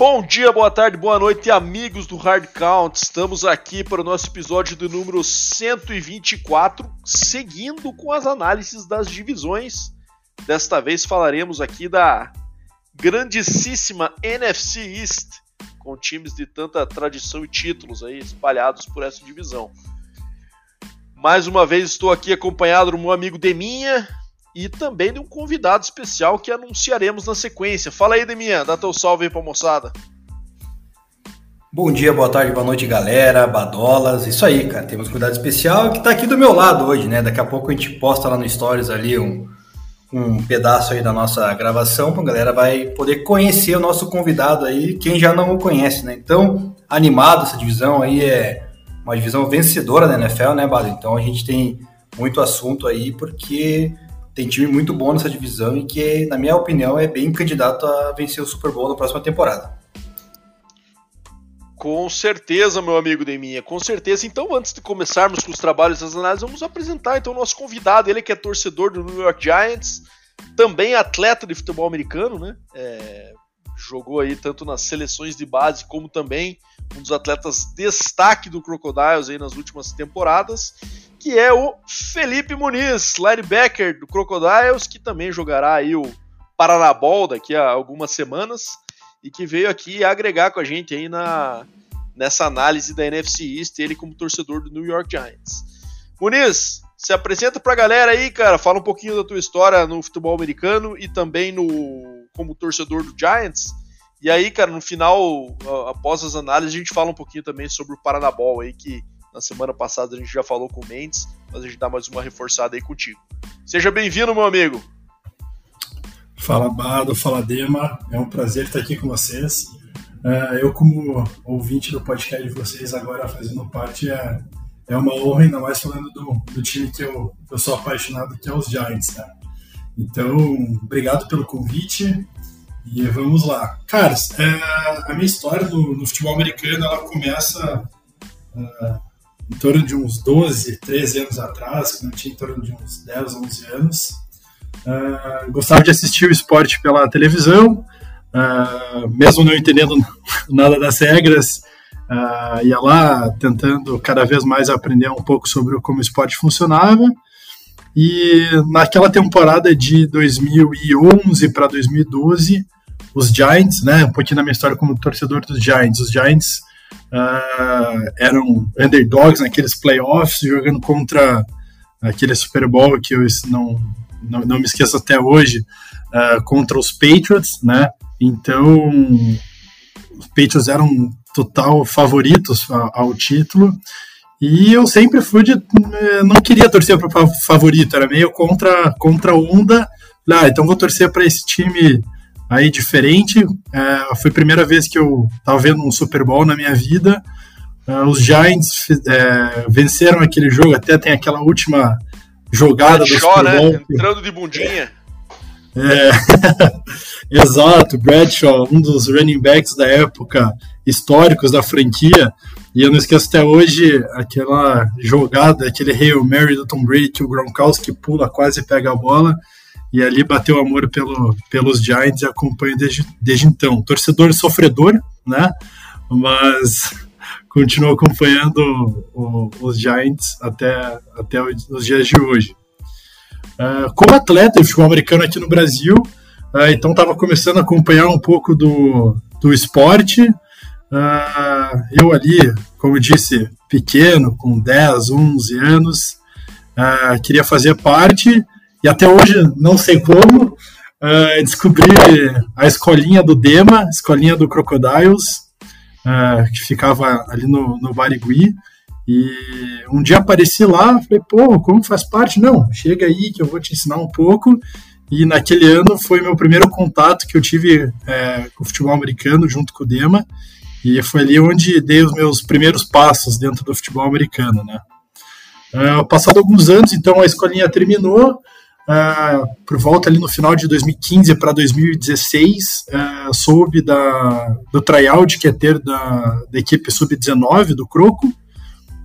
Bom dia, boa tarde, boa noite, amigos do Hard Count. Estamos aqui para o nosso episódio do número 124, seguindo com as análises das divisões. Desta vez falaremos aqui da grandíssima NFC East, com times de tanta tradição e títulos aí espalhados por essa divisão. Mais uma vez estou aqui acompanhado do meu amigo Deminha e também de um convidado especial que anunciaremos na sequência. Fala aí, Deminha, dá teu salve aí pra moçada. Bom dia, boa tarde, boa noite, galera, badolas. Isso aí, cara. Temos um convidado especial que tá aqui do meu lado hoje, né? Daqui a pouco a gente posta lá no Stories ali um, um pedaço aí da nossa gravação, a galera vai poder conhecer o nosso convidado aí, quem já não o conhece, né? Então, animado essa divisão aí é uma divisão vencedora da NFL, né, Bado? Então a gente tem muito assunto aí porque tem time muito bom nessa divisão e que, na minha opinião, é bem candidato a vencer o Super Bowl na próxima temporada. Com certeza, meu amigo Deminha, com certeza. Então, antes de começarmos com os trabalhos das análises, vamos apresentar então o nosso convidado, ele que é torcedor do New York Giants, também atleta de futebol americano, né? É, jogou aí tanto nas seleções de base como também um dos atletas destaque do Crocodiles aí nas últimas temporadas que é o Felipe Muniz, linebacker do Crocodiles, que também jogará aí o Paranabol daqui a algumas semanas e que veio aqui agregar com a gente aí na, nessa análise da NFC East, ele como torcedor do New York Giants. Muniz, se apresenta pra galera aí, cara, fala um pouquinho da tua história no futebol americano e também no como torcedor do Giants. E aí, cara, no final, após as análises, a gente fala um pouquinho também sobre o Paranabol aí, que na semana passada a gente já falou com o Mendes, mas a gente dá mais uma reforçada aí contigo. Seja bem-vindo, meu amigo. Fala Bado, fala Dema, é um prazer estar aqui com vocês. Uh, eu, como ouvinte do podcast de vocês, agora fazendo parte, é, é uma honra, ainda mais falando do, do time que eu, eu sou apaixonado, que é os Giants. Né? Então, obrigado pelo convite e vamos lá. Caras, é, a minha história no, no, futebol americano ela começa uh, em torno de uns 12, 13 anos atrás, quando eu tinha em torno de uns 10, 11 anos. Uh, gostava de assistir o esporte pela televisão, uh, mesmo não entendendo nada das regras, uh, ia lá tentando cada vez mais aprender um pouco sobre como o esporte funcionava. E naquela temporada de 2011 para 2012, os Giants, né, um pouquinho da minha história como torcedor dos Giants, os Giants uh, eram underdogs naqueles playoffs, jogando contra aquele Super Bowl que eu não, não, não me esqueço até hoje, uh, contra os Patriots, né? Então, os Patriots eram total favoritos ao título. E eu sempre fui de. Eh, não queria torcer para favorito, era meio contra, contra onda. Ah, então vou torcer para esse time aí diferente. É, foi a primeira vez que eu estava vendo um Super Bowl na minha vida. É, os Giants é, venceram aquele jogo, até tem aquela última jogada do Super né? Bowl. Né? Entrando de bundinha. É, exato, Bradshaw, um dos running backs da época, históricos da franquia, e eu não esqueço até hoje aquela jogada, aquele Hail Mary do Tom Brady que o Gronkowski pula, quase pega a bola, e ali bateu amor pelo, pelos Giants e acompanho desde, desde então. Torcedor sofredor, né? Mas continuo acompanhando o, os Giants até, até os dias de hoje. Uh, como atleta de futebol americano aqui no Brasil, uh, então estava começando a acompanhar um pouco do, do esporte. Uh, eu ali, como disse, pequeno, com 10, 11 anos, queria fazer parte e até hoje não sei como, uh, descobri a escolinha do Dema, escolinha do Crocodiles, uh, que ficava ali no, no Barigui. E um dia apareci lá, falei, pô, como faz parte? Não, chega aí que eu vou te ensinar um pouco. E naquele ano foi meu primeiro contato que eu tive é, com o futebol americano junto com o Dema. E foi ali onde dei os meus primeiros passos dentro do futebol americano, né? Uh, passado alguns anos, então a escolinha terminou, Uh, por volta ali no final de 2015 para 2016, uh, soube da, do tryout que ia ter da, da equipe sub-19 do Croco.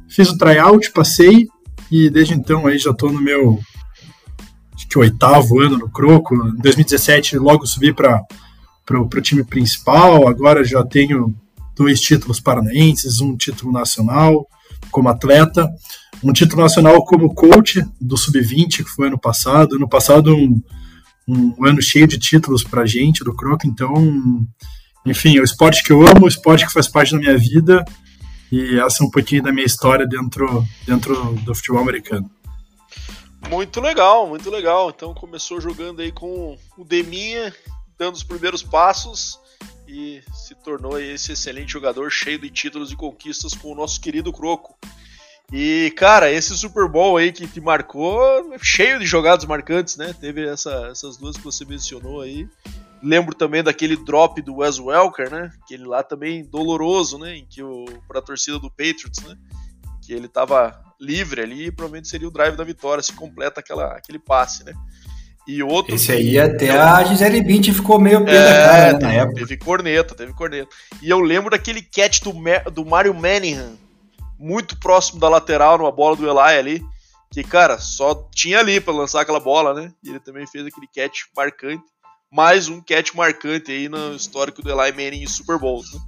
Fiz o tryout, passei e desde então aí já estou no meu acho que oitavo ano no Croco. Em 2017 logo subi para o time principal. Agora já tenho dois títulos paranaenses, um título nacional como atleta, um título nacional como coach do Sub-20, que foi ano passado. Ano passado, um, um ano cheio de títulos para gente do Croco. Então, enfim, é o esporte que eu amo, o esporte que faz parte da minha vida. E essa é um pouquinho da minha história dentro, dentro do futebol americano. Muito legal, muito legal. Então começou jogando aí com o Deminha, dando os primeiros passos e se tornou esse excelente jogador cheio de títulos e conquistas com o nosso querido Croco. E, cara, esse Super Bowl aí que te marcou, cheio de jogadas marcantes, né? Teve essa, essas duas que você mencionou aí. Lembro também daquele drop do Wes Welker, né? Aquele lá também doloroso, né? Em que o para a torcida do Patriots, né? Que ele tava livre ali e provavelmente seria o drive da vitória se completa aquela, aquele passe, né? E outro. Esse aí até a Gisele Bündchen ficou meio pé é, cara né, na época. Teve corneta, teve corneta. E eu lembro daquele catch do, do Mario Manningham, muito próximo da lateral, numa bola do Eli ali. Que, cara, só tinha ali para lançar aquela bola, né? E ele também fez aquele catch marcante. Mais um catch marcante aí no histórico do Eli Manning em Super Bowls, né?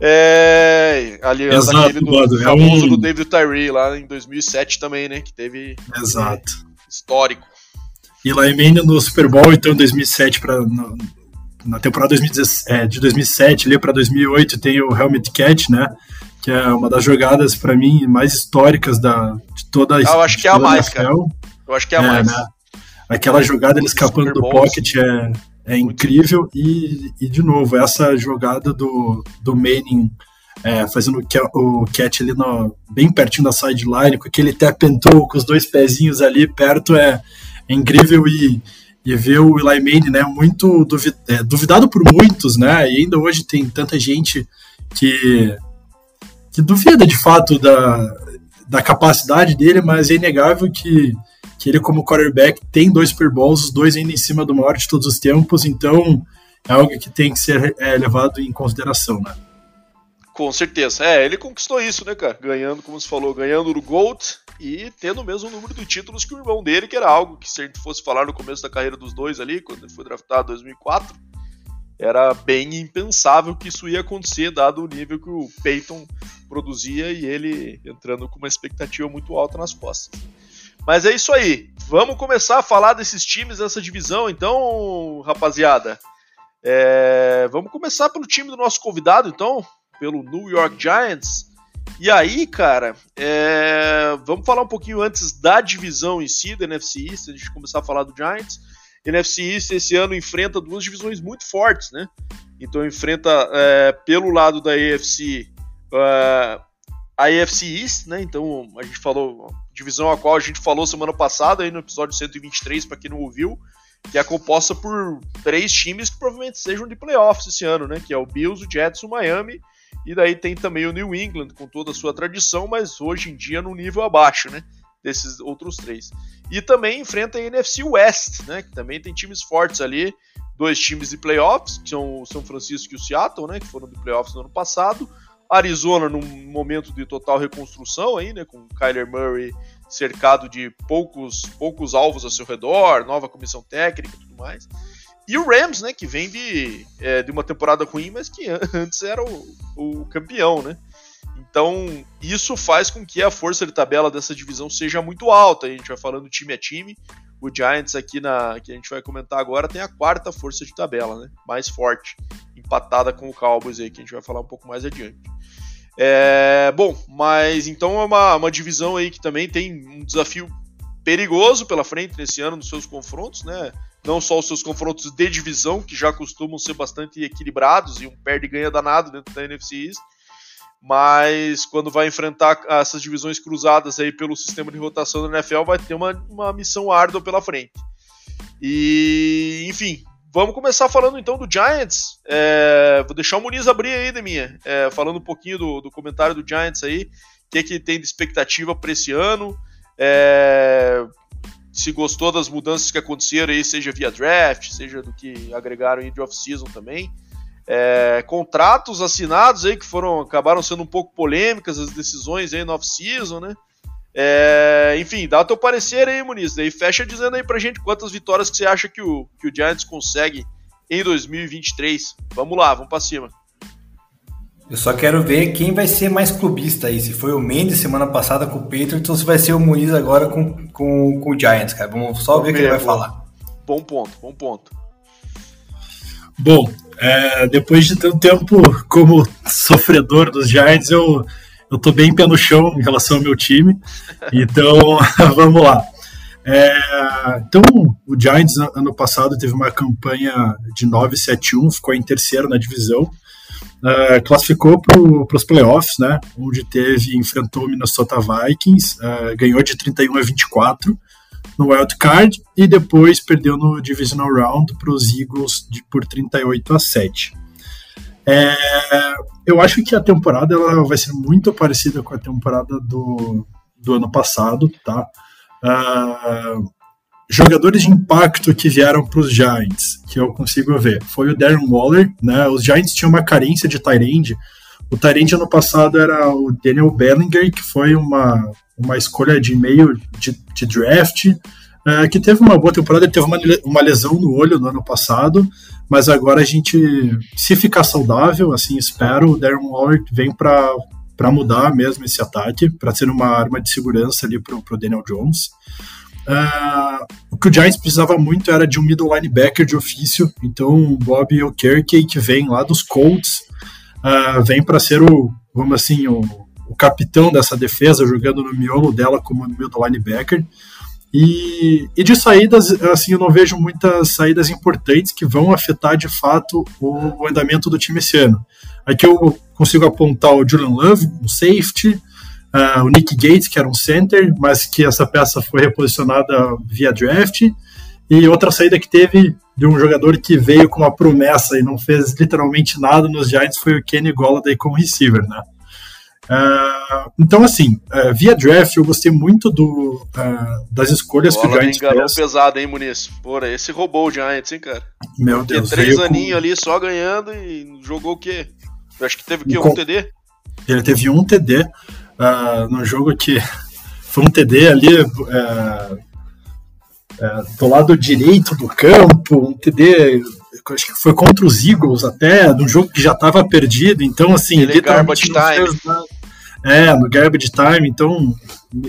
É, aliás, Exato, do, famoso é um... do David Tyree lá em 2007 também, né? Que teve Exato. histórico. E Manning no Super Bowl, então, em 2007 para na temporada 2017, é, de 2007 ali para 2008 tem o Helmet Catch, né? Que é uma das jogadas para mim mais históricas da de toda a história. Eu acho que é a mais, cara. Eu acho que é a é, mais. Né? Aquela jogada ele escapando do pocket é, é incrível e, e de novo essa jogada do do Manning é, fazendo o catch ali no, bem pertinho da sideline com aquele tap and toe, com os dois pezinhos ali perto é, é incrível e e ver o Eli Manning, né, muito duvid é, duvidado por muitos, né, e ainda hoje tem tanta gente que, que duvida de fato da, da capacidade dele, mas é inegável que, que ele como quarterback tem dois Super Bowls, os dois ainda em cima do maior de todos os tempos, então é algo que tem que ser é, levado em consideração, né. Com certeza. É, ele conquistou isso, né, cara? Ganhando, como você falou, ganhando o Gold e tendo o mesmo número de títulos que o irmão dele, que era algo que se a gente fosse falar no começo da carreira dos dois ali, quando ele foi draftado em 2004, era bem impensável que isso ia acontecer, dado o nível que o Peyton produzia e ele entrando com uma expectativa muito alta nas costas. Mas é isso aí. Vamos começar a falar desses times dessa divisão, então, rapaziada. É... Vamos começar pelo time do nosso convidado, então pelo New York Giants. E aí, cara, é... vamos falar um pouquinho antes da divisão em si, da NFC East, a gente começar a falar do Giants. NFC East esse ano enfrenta duas divisões muito fortes, né? Então enfrenta é, pelo lado da AFC a AFC East, né? Então a gente falou divisão a qual a gente falou semana passada aí no episódio 123 para quem não ouviu, que é composta por três times que provavelmente sejam de playoffs esse ano, né? Que é o Bills, o Jets, o Miami e daí tem também o New England, com toda a sua tradição, mas hoje em dia no nível abaixo, né? Desses outros três. E também enfrenta a NFC West, né? Que também tem times fortes ali. Dois times de playoffs, que são o São Francisco e o Seattle, né? Que foram de playoffs no ano passado. Arizona num momento de total reconstrução aí, né? Com Kyler Murray cercado de poucos, poucos alvos ao seu redor, nova comissão técnica e tudo mais. E o Rams, né, que vem de, é, de uma temporada ruim, mas que antes era o, o campeão, né? Então, isso faz com que a força de tabela dessa divisão seja muito alta. A gente vai falando time a time. O Giants aqui na que a gente vai comentar agora tem a quarta força de tabela, né? Mais forte, empatada com o Cowboys aí, que a gente vai falar um pouco mais adiante. É, bom, mas então é uma, uma divisão aí que também tem um desafio perigoso pela frente nesse ano nos seus confrontos, né? não só os seus confrontos de divisão, que já costumam ser bastante equilibrados e um perde e ganha danado dentro da NFC East, mas quando vai enfrentar essas divisões cruzadas aí pelo sistema de rotação da NFL, vai ter uma, uma missão árdua pela frente. E, enfim, vamos começar falando então do Giants. É, vou deixar o Muniz abrir aí, Deminha, é, falando um pouquinho do, do comentário do Giants aí, o que, é que tem de expectativa para esse ano. É, se gostou das mudanças que aconteceram aí, seja via draft, seja do que agregaram aí de off-season também. É, contratos assinados aí que foram acabaram sendo um pouco polêmicas as decisões aí no off-season, né? É, enfim, dá o teu parecer aí, Muniz. Daí fecha dizendo aí pra gente quantas vitórias que você acha que o, que o Giants consegue em 2023. Vamos lá, vamos para cima. Eu só quero ver quem vai ser mais clubista aí. Se foi o Mendes semana passada com o Patriots ou se vai ser o Muniz agora com, com, com o Giants, cara. Vamos só ver o que ele vai falar. Bom ponto, bom ponto. Bom, é, depois de tanto tempo como sofredor dos Giants, eu, eu tô bem pé no chão em relação ao meu time. Então, vamos lá. É, então, o Giants ano passado teve uma campanha de 9-7-1, ficou em terceiro na divisão. Uh, classificou para os playoffs, né? Onde teve enfrentou o Minnesota Vikings, uh, ganhou de 31 a 24 no wild card e depois perdeu no divisional round para os Eagles de, por 38 a 7. É, eu acho que a temporada ela vai ser muito parecida com a temporada do, do ano passado, tá? Uh, jogadores de impacto que vieram para os Giants, que eu consigo ver, foi o Darren Waller, né? Os Giants tinham uma carência de Tyrande. O Tyrande ano passado era o Daniel Bellinger, que foi uma, uma escolha de meio de, de draft, uh, que teve uma boa temporada, ele teve uma, uma lesão no olho no ano passado, mas agora a gente, se ficar saudável, assim espero, o Darren Waller vem para para mudar mesmo esse ataque, para ser uma arma de segurança ali para o Daniel Jones. Uh, o que o Giants precisava muito era de um middle linebacker de ofício, então o Bob Okerke, que vem lá dos Colts, uh, vem para ser o, vamos assim, o, o, capitão dessa defesa, jogando no miolo dela como middle linebacker. E, e de saídas, assim, eu não vejo muitas saídas importantes que vão afetar de fato o, o andamento do time esse ano. Aqui eu consigo apontar o Julian Love, um safety, Uh, o Nick Gates, que era um center, mas que essa peça foi reposicionada via draft. E outra saída que teve de um jogador que veio com uma promessa e não fez literalmente nada nos Giants foi o Kenny Golladay como receiver, né? Uh, então, assim, uh, via draft, eu gostei muito do, uh, das escolhas Bola que o Giants fez. pesado, hein, Muniz? Porra, esse roubou o Giants, hein, cara? Meu Deus. três aninhos com... ali só ganhando e jogou o quê? Eu acho que teve o quê? Um com... TD? Ele teve um TD uh, no jogo que foi um TD ali do lado direito do campo, um TD acho que foi contra os Eagles até, num jogo que já estava perdido, então assim, ele garbage time. É, no garbage time, então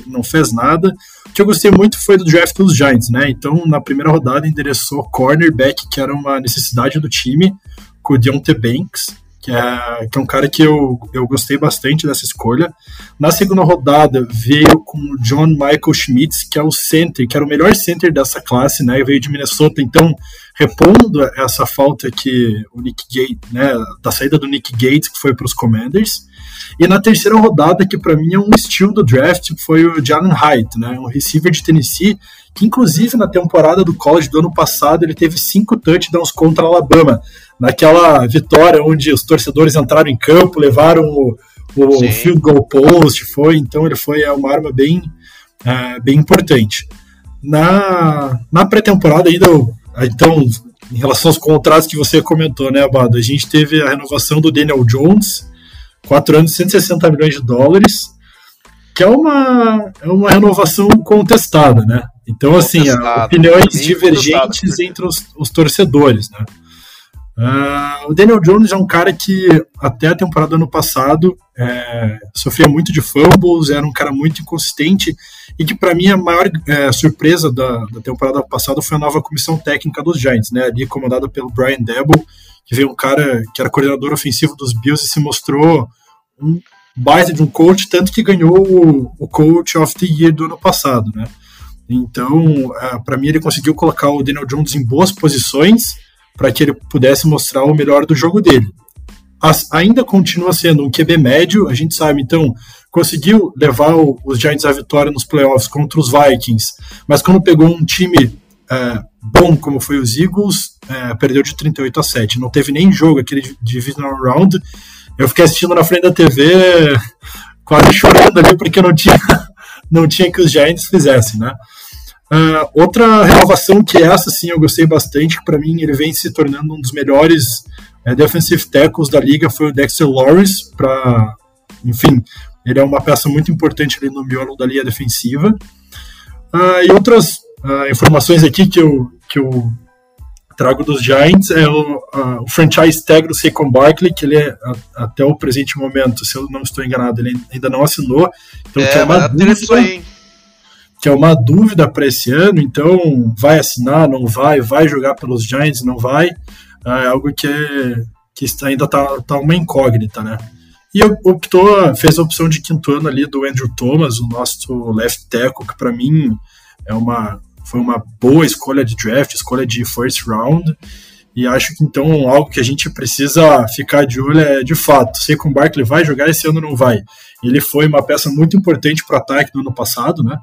não fez nada. O que eu gostei muito foi do draft dos Giants, né? Então, na primeira rodada, endereçou cornerback, que era uma necessidade do time, com o Deontay Banks que é, que é um cara que eu, eu gostei bastante dessa escolha. Na segunda rodada veio com o John Michael Schmitz, que é o center, que era o melhor center dessa classe, né? Veio de Minnesota, então repondo essa falta que o Nick Gates, né, da saída do Nick Gates, que foi para os Commanders. E na terceira rodada, que para mim é um estilo do draft, foi o Jalen Hyde, né, um receiver de Tennessee, que inclusive na temporada do college do ano passado ele teve cinco touchdowns contra Alabama naquela vitória onde os torcedores entraram em campo, levaram o, o field goal post, foi, então ele foi uma arma bem, uh, bem importante. Na, na pré-temporada ainda, então, em relação aos contratos que você comentou, né, Abado, a gente teve a renovação do Daniel Jones, 4 anos, 160 milhões de dólares, que é uma, é uma renovação contestada, né? Então, assim, opiniões divergentes entre os, os torcedores, né? Uh, o Daniel Jones é um cara que até a temporada do ano passado é, sofria muito de fumbles, era um cara muito inconsistente e que para mim a maior é, surpresa da, da, temporada passada foi a nova comissão técnica dos Giants, né, ali comandada pelo Brian Debo, que veio um cara que era coordenador ofensivo dos Bills e se mostrou um baita de um coach, tanto que ganhou o, o Coach of the Year do ano passado, né. Então, uh, para mim ele conseguiu colocar o Daniel Jones em boas posições para que ele pudesse mostrar o melhor do jogo dele. As, ainda continua sendo um QB médio, a gente sabe, então conseguiu levar o, os Giants à vitória nos playoffs contra os Vikings, mas quando pegou um time é, bom como foi os Eagles, é, perdeu de 38 a 7. Não teve nem jogo aquele divisional round. Eu fiquei assistindo na frente da TV, quase chorando ali, porque não tinha, não tinha que os Giants fizessem, né? Uh, outra renovação que essa sim eu gostei bastante, que para mim ele vem se tornando um dos melhores é, defensive tackles da liga, foi o Dexter Lawrence, para enfim, ele é uma peça muito importante ali no miolo da linha defensiva. Uh, e outras uh, informações aqui que eu, que eu trago dos Giants é o, a, o franchise tag do Saquon Barkley, que ele é, a, até o presente momento, se eu não estou enganado, ele ainda não assinou. Então, é, é uma dúvida, que é uma dúvida para esse ano, então vai assinar, não vai, vai jogar pelos Giants, não vai, é algo que, que ainda está tá uma incógnita, né? E optou, fez a opção de quinto ano ali do Andrew Thomas, o nosso left tackle, que para mim é uma, foi uma boa escolha de draft, escolha de first round. E acho que então algo que a gente precisa ficar de olho é de fato, sei que o Barkley vai jogar esse ano não vai. Ele foi uma peça muito importante para o ataque no ano passado, né?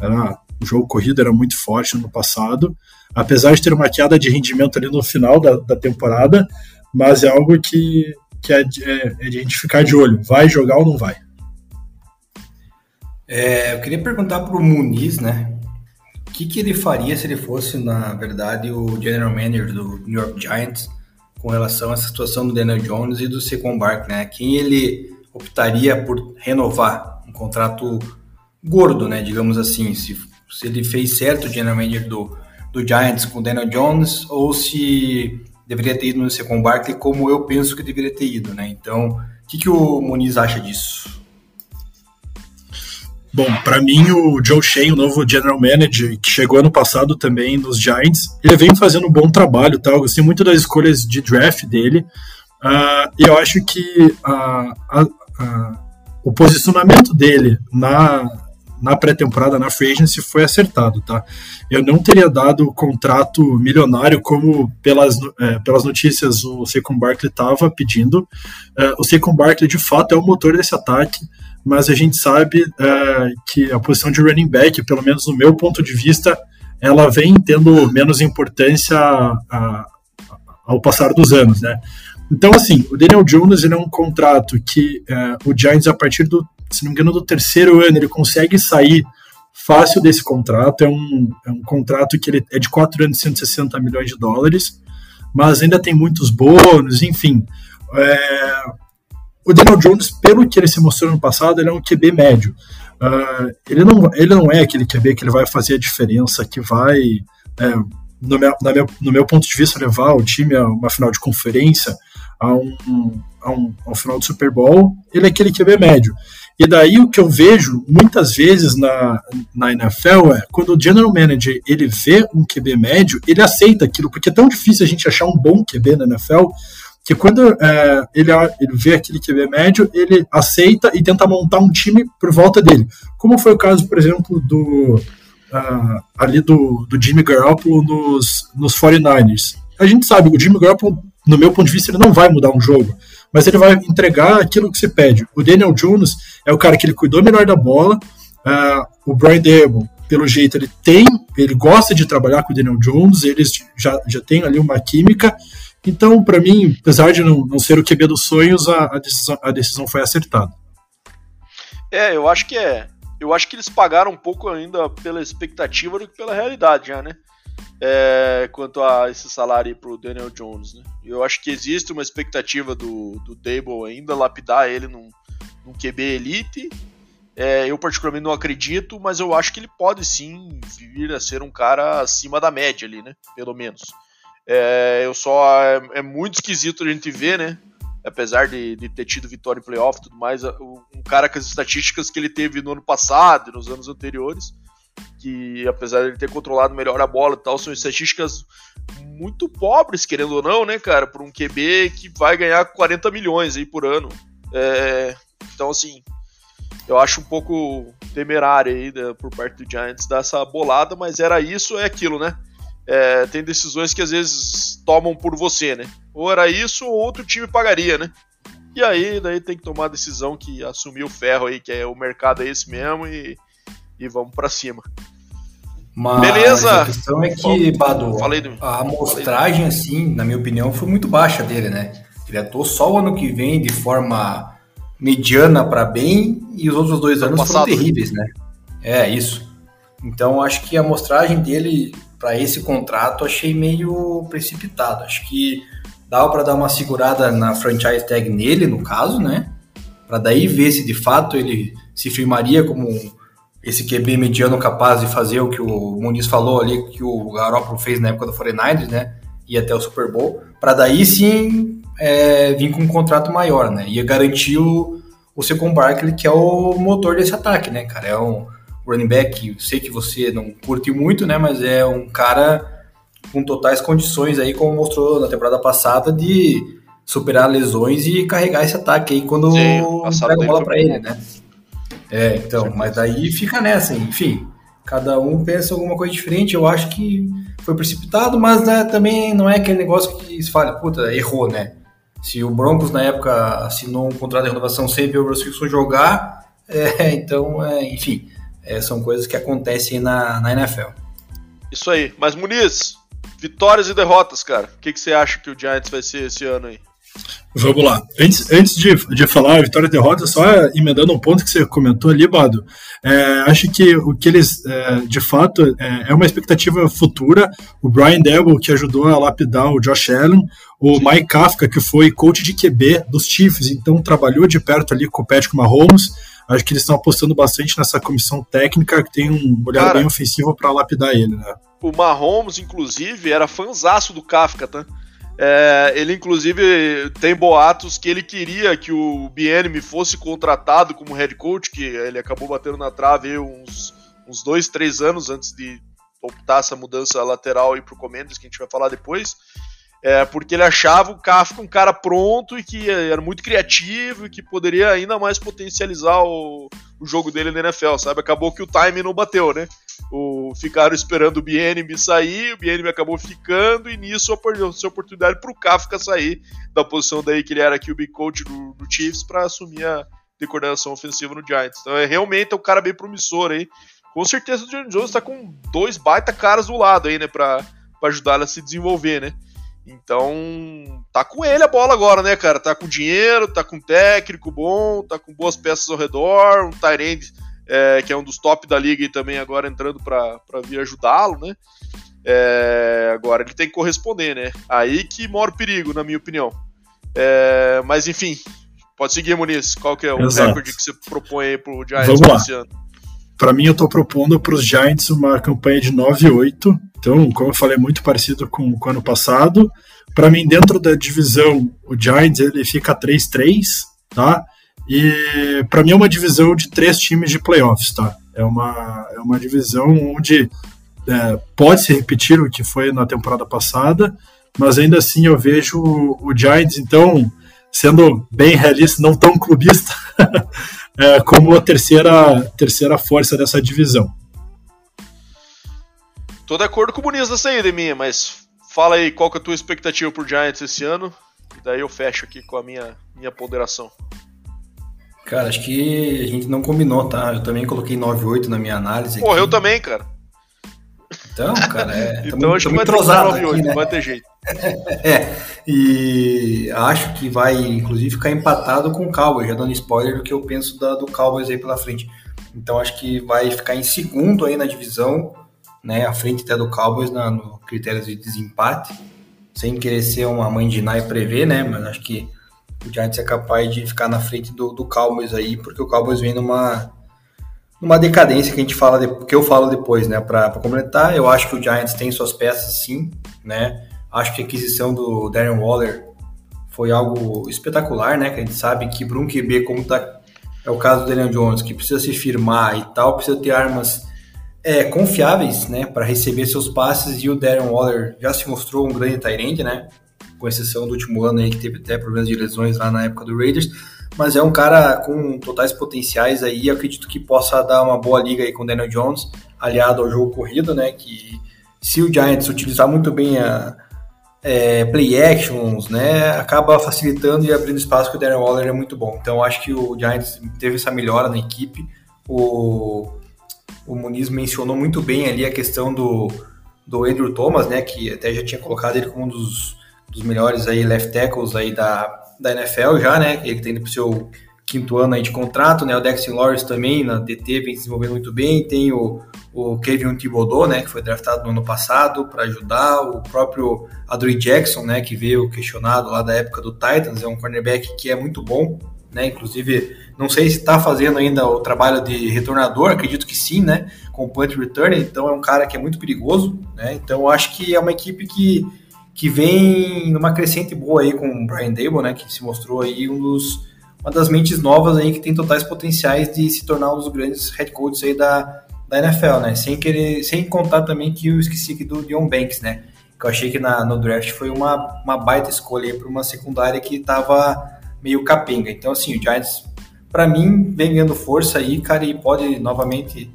Era, o jogo corrido era muito forte no passado, apesar de ter uma queda de rendimento ali no final da, da temporada, mas é algo que que é de, é, é de a gente ficar de olho. Vai jogar ou não vai? É, eu queria perguntar para o Muniz, né? O que, que ele faria se ele fosse, na verdade, o general manager do New York Giants com relação a essa situação do Daniel Jones e do Saquon né? Quem ele optaria por renovar um contrato gordo, né? Digamos assim, se, se ele fez certo o general manager do, do Giants com o Daniel Jones ou se deveria ter ido no Second Barkley como eu penso que deveria ter ido, né? Então, o que, que o Muniz acha disso? Bom, para mim o Joe Shea, o novo general manager, que chegou ano passado também nos Giants, ele vem fazendo um bom trabalho, tá? Eu gostei muito das escolhas de draft dele. Uh, e eu acho que uh, uh, o posicionamento dele na, na pré-temporada, na free agency, foi acertado, tá? Eu não teria dado o contrato milionário como pelas, é, pelas notícias o Saquon Barkley estava pedindo. É, o Saquon Barkley, de fato, é o motor desse ataque, mas a gente sabe é, que a posição de running back, pelo menos no meu ponto de vista, ela vem tendo menos importância a, a, ao passar dos anos, né? Então, assim, o Daniel Jones ele é um contrato que é, o Giants, a partir do se não me engano, do terceiro ano, ele consegue sair fácil desse contrato. É um, é um contrato que ele é de 4 anos e 160 milhões de dólares, mas ainda tem muitos bônus, enfim. É, o Daniel Jones, pelo que ele se mostrou no passado, ele é um QB médio. Uh, ele, não, ele não é aquele QB que ele vai fazer a diferença, que vai, é, no, meu, meu, no meu ponto de vista, levar o time a uma final de conferência, a um, a um, a um final de Super Bowl. Ele é aquele QB médio. E daí o que eu vejo muitas vezes na, na NFL é quando o general manager ele vê um QB médio, ele aceita aquilo, porque é tão difícil a gente achar um bom QB na NFL, que quando é, ele, ele vê aquele QB médio, ele aceita e tenta montar um time por volta dele. Como foi o caso, por exemplo, do uh, ali do, do Jimmy Garoppolo nos, nos 49ers. A gente sabe, o Jimmy Garoppolo, no meu ponto de vista, ele não vai mudar um jogo mas ele vai entregar aquilo que se pede. O Daniel Jones é o cara que ele cuidou melhor da bola. Uh, o Brian Dable, pelo jeito, ele tem, ele gosta de trabalhar com o Daniel Jones, eles já, já têm ali uma química. Então, para mim, apesar de não, não ser o QB dos sonhos, a, a, decisão, a decisão foi acertada. É, eu acho que é. Eu acho que eles pagaram um pouco ainda pela expectativa do que pela realidade já, né? É, quanto a esse salário para o Daniel Jones. Né? Eu acho que existe uma expectativa do, do Dable ainda lapidar ele num, num QB elite. É, eu particularmente não acredito, mas eu acho que ele pode sim vir a ser um cara acima da média ali, né? Pelo menos. É, eu só é, é, muito esquisito a gente ver, né? Apesar de, de ter tido vitória em playoff e tudo mais, um cara com as estatísticas que ele teve no ano passado e nos anos anteriores, que apesar de ele ter controlado melhor a bola e tal, são estatísticas muito pobres, querendo ou não, né, cara, por um QB que vai ganhar 40 milhões aí por ano. É, então, assim, eu acho um pouco temerário aí né, por parte do Giants dar essa bolada, mas era isso, é aquilo, né? É, tem decisões que às vezes tomam por você, né? Ou era isso ou outro time pagaria, né? E aí, daí tem que tomar a decisão que assumir o ferro aí, que é o mercado é esse mesmo e e vamos para cima. Mas Beleza. A questão é que, Bado, a amostragem, assim, na minha opinião, foi muito baixa dele, né? Ele atuou só o ano que vem de forma mediana para bem e os outros dois anos passado. foram terríveis, né? É, isso. Então, acho que a amostragem dele para esse contrato achei meio precipitado. Acho que dava para dar uma segurada na franchise tag nele, no caso, né? Para daí ver se de fato ele se firmaria como esse QB mediano capaz de fazer o que o Muniz falou ali, que o Garoppolo fez na época do 49ers, né? Ir até o Super Bowl, para daí sim é, vir com um contrato maior, né? Ia garantir o, o Secon Barkley, que é o motor desse ataque, né, cara? É um running back, sei que você não curte muito, né? Mas é um cara com totais condições aí, como mostrou na temporada passada, de superar lesões e carregar esse ataque aí quando Sim, pega a bola para ele, né? É, então, mas daí fica nessa, enfim. Cada um pensa alguma coisa diferente. Eu acho que foi precipitado, mas né, também não é aquele negócio que se fala, puta, errou, né? Se o Broncos na época assinou um contrato de renovação sem ver o Russell Wilson jogar, é, então, é, enfim, é, são coisas que acontecem na, na NFL. Isso aí. Mas Muniz, vitórias e derrotas, cara. O que, que você acha que o Giants vai ser esse ano aí? Vamos lá. Antes, antes de, de falar vitória e derrota, só emendando um ponto que você comentou ali, Bado, é, acho que o que eles, é, de fato, é, é, uma expectativa futura. O Brian Debo, que ajudou a lapidar o Josh Allen, o. Mike Kafka, que foi coach de QB dos Chiefs, então trabalhou de perto ali com o Patrick Mahomes. Acho que eles estão apostando bastante nessa comissão técnica, que tem um olhar Cara, bem ofensivo para lapidar ele, né? O Mahomes, inclusive, era fanzaço do Kafka, tá? É, ele, inclusive, tem boatos que ele queria que o Bienemy fosse contratado como head coach, que ele acabou batendo na trave uns, uns dois, três anos antes de optar essa mudança lateral e pro Commanders, que a gente vai falar depois. É, porque ele achava o Kafka um cara pronto e que era muito criativo e que poderia ainda mais potencializar o, o jogo dele na NFL, sabe? Acabou que o time não bateu, né? O, ficaram esperando o BNB sair, o BNB acabou ficando e nisso apareceu a oportunidade para o Kafka sair da posição daí que ele era QB coach do, Chiefs para assumir a de coordenação ofensiva no Giants. Então é realmente é um cara bem promissor aí. Com certeza o Jones está com dois baita caras do lado aí, né, para ajudar ele a se desenvolver, né? Então, tá com ele a bola agora, né, cara? Tá com dinheiro, tá com técnico bom, tá com boas peças ao redor, um Tyrande é, que é um dos top da liga e também agora entrando para vir ajudá-lo, né? É, agora ele tem que corresponder, né? Aí que mora o perigo, na minha opinião. É, mas enfim, pode seguir, Muniz. Qual que é o Exato. recorde que você propõe aí pro Giants esse ano? Para mim, eu estou propondo para os Giants uma campanha de 9-8. Então, como eu falei, é muito parecido com, com o ano passado. Para mim, dentro da divisão, o Giants ele fica 3-3, tá? E para mim é uma divisão de três times de playoffs, tá? É uma, é uma divisão onde é, pode se repetir o que foi na temporada passada, mas ainda assim eu vejo o, o Giants, então, sendo bem realista, não tão clubista, é, como a terceira, terceira força dessa divisão. Tô de acordo com o Muniz nessa aí, minha, mas fala aí qual que é a tua expectativa pro Giants esse ano, e daí eu fecho aqui com a minha, minha ponderação. Cara, acho que a gente não combinou, tá? Eu também coloquei 9,8 na minha análise. Porra, eu também, cara. Então, cara, é. então acho que vai ter 9,8, né? não vai ter jeito. é, e acho que vai, inclusive, ficar empatado com o Cowboys, já dando spoiler do que eu penso da, do Cowboys aí pela frente. Então acho que vai ficar em segundo aí na divisão, né? À frente até do Cowboys na, no critérios de desempate, sem querer ser uma mãe de Nai prever, né? Mas acho que o Giants é capaz de ficar na frente do, do Cowboys aí, porque o Cowboys vem numa, numa decadência que a gente fala, de, que eu falo depois, né? Para complementar, eu acho que o Giants tem suas peças sim, né? Acho que a aquisição do Darren Waller foi algo espetacular, né? Que a gente sabe que para QB, como tá, é o caso do Daniel Jones, que precisa se firmar e tal, precisa ter armas é, confiáveis, né? Para receber seus passes, e o Darren Waller já se mostrou um grande Tyrande, né? Com exceção do último ano aí que teve até problemas de lesões lá na época do Raiders, mas é um cara com totais potenciais aí, acredito que possa dar uma boa liga aí com o Daniel Jones, aliado ao jogo corrido, né, que se o Giants utilizar muito bem a é, play actions, né, acaba facilitando e abrindo espaço que o Daniel Waller é muito bom. Então acho que o Giants teve essa melhora na equipe. O, o Muniz mencionou muito bem ali a questão do, do Andrew Thomas, né, que até já tinha colocado ele como um dos dos melhores aí left tackles aí da, da NFL já, né? Ele tem o seu quinto ano aí de contrato, né? O Dexter Lawrence também na DT vem se desenvolvendo muito bem. Tem o, o Kevin Thibodeau, né? Que foi draftado no ano passado para ajudar. O próprio Adrien Jackson, né? Que veio questionado lá da época do Titans, é um cornerback que é muito bom, né? Inclusive, não sei se está fazendo ainda o trabalho de retornador, acredito que sim, né? Com o punt return, então é um cara que é muito perigoso, né? Então eu acho que é uma equipe que, que vem numa crescente boa aí com o Brian Dable, né? Que se mostrou aí um dos, uma das mentes novas aí que tem totais potenciais de se tornar um dos grandes head coaches aí da, da NFL, né? Sem querer, sem contar também que eu esqueci aqui do Dion Banks, né? Que eu achei que na, no draft foi uma, uma baita escolha para uma secundária que estava meio capenga. Então, assim, o Giants, para mim, vem ganhando força aí, cara, e pode novamente,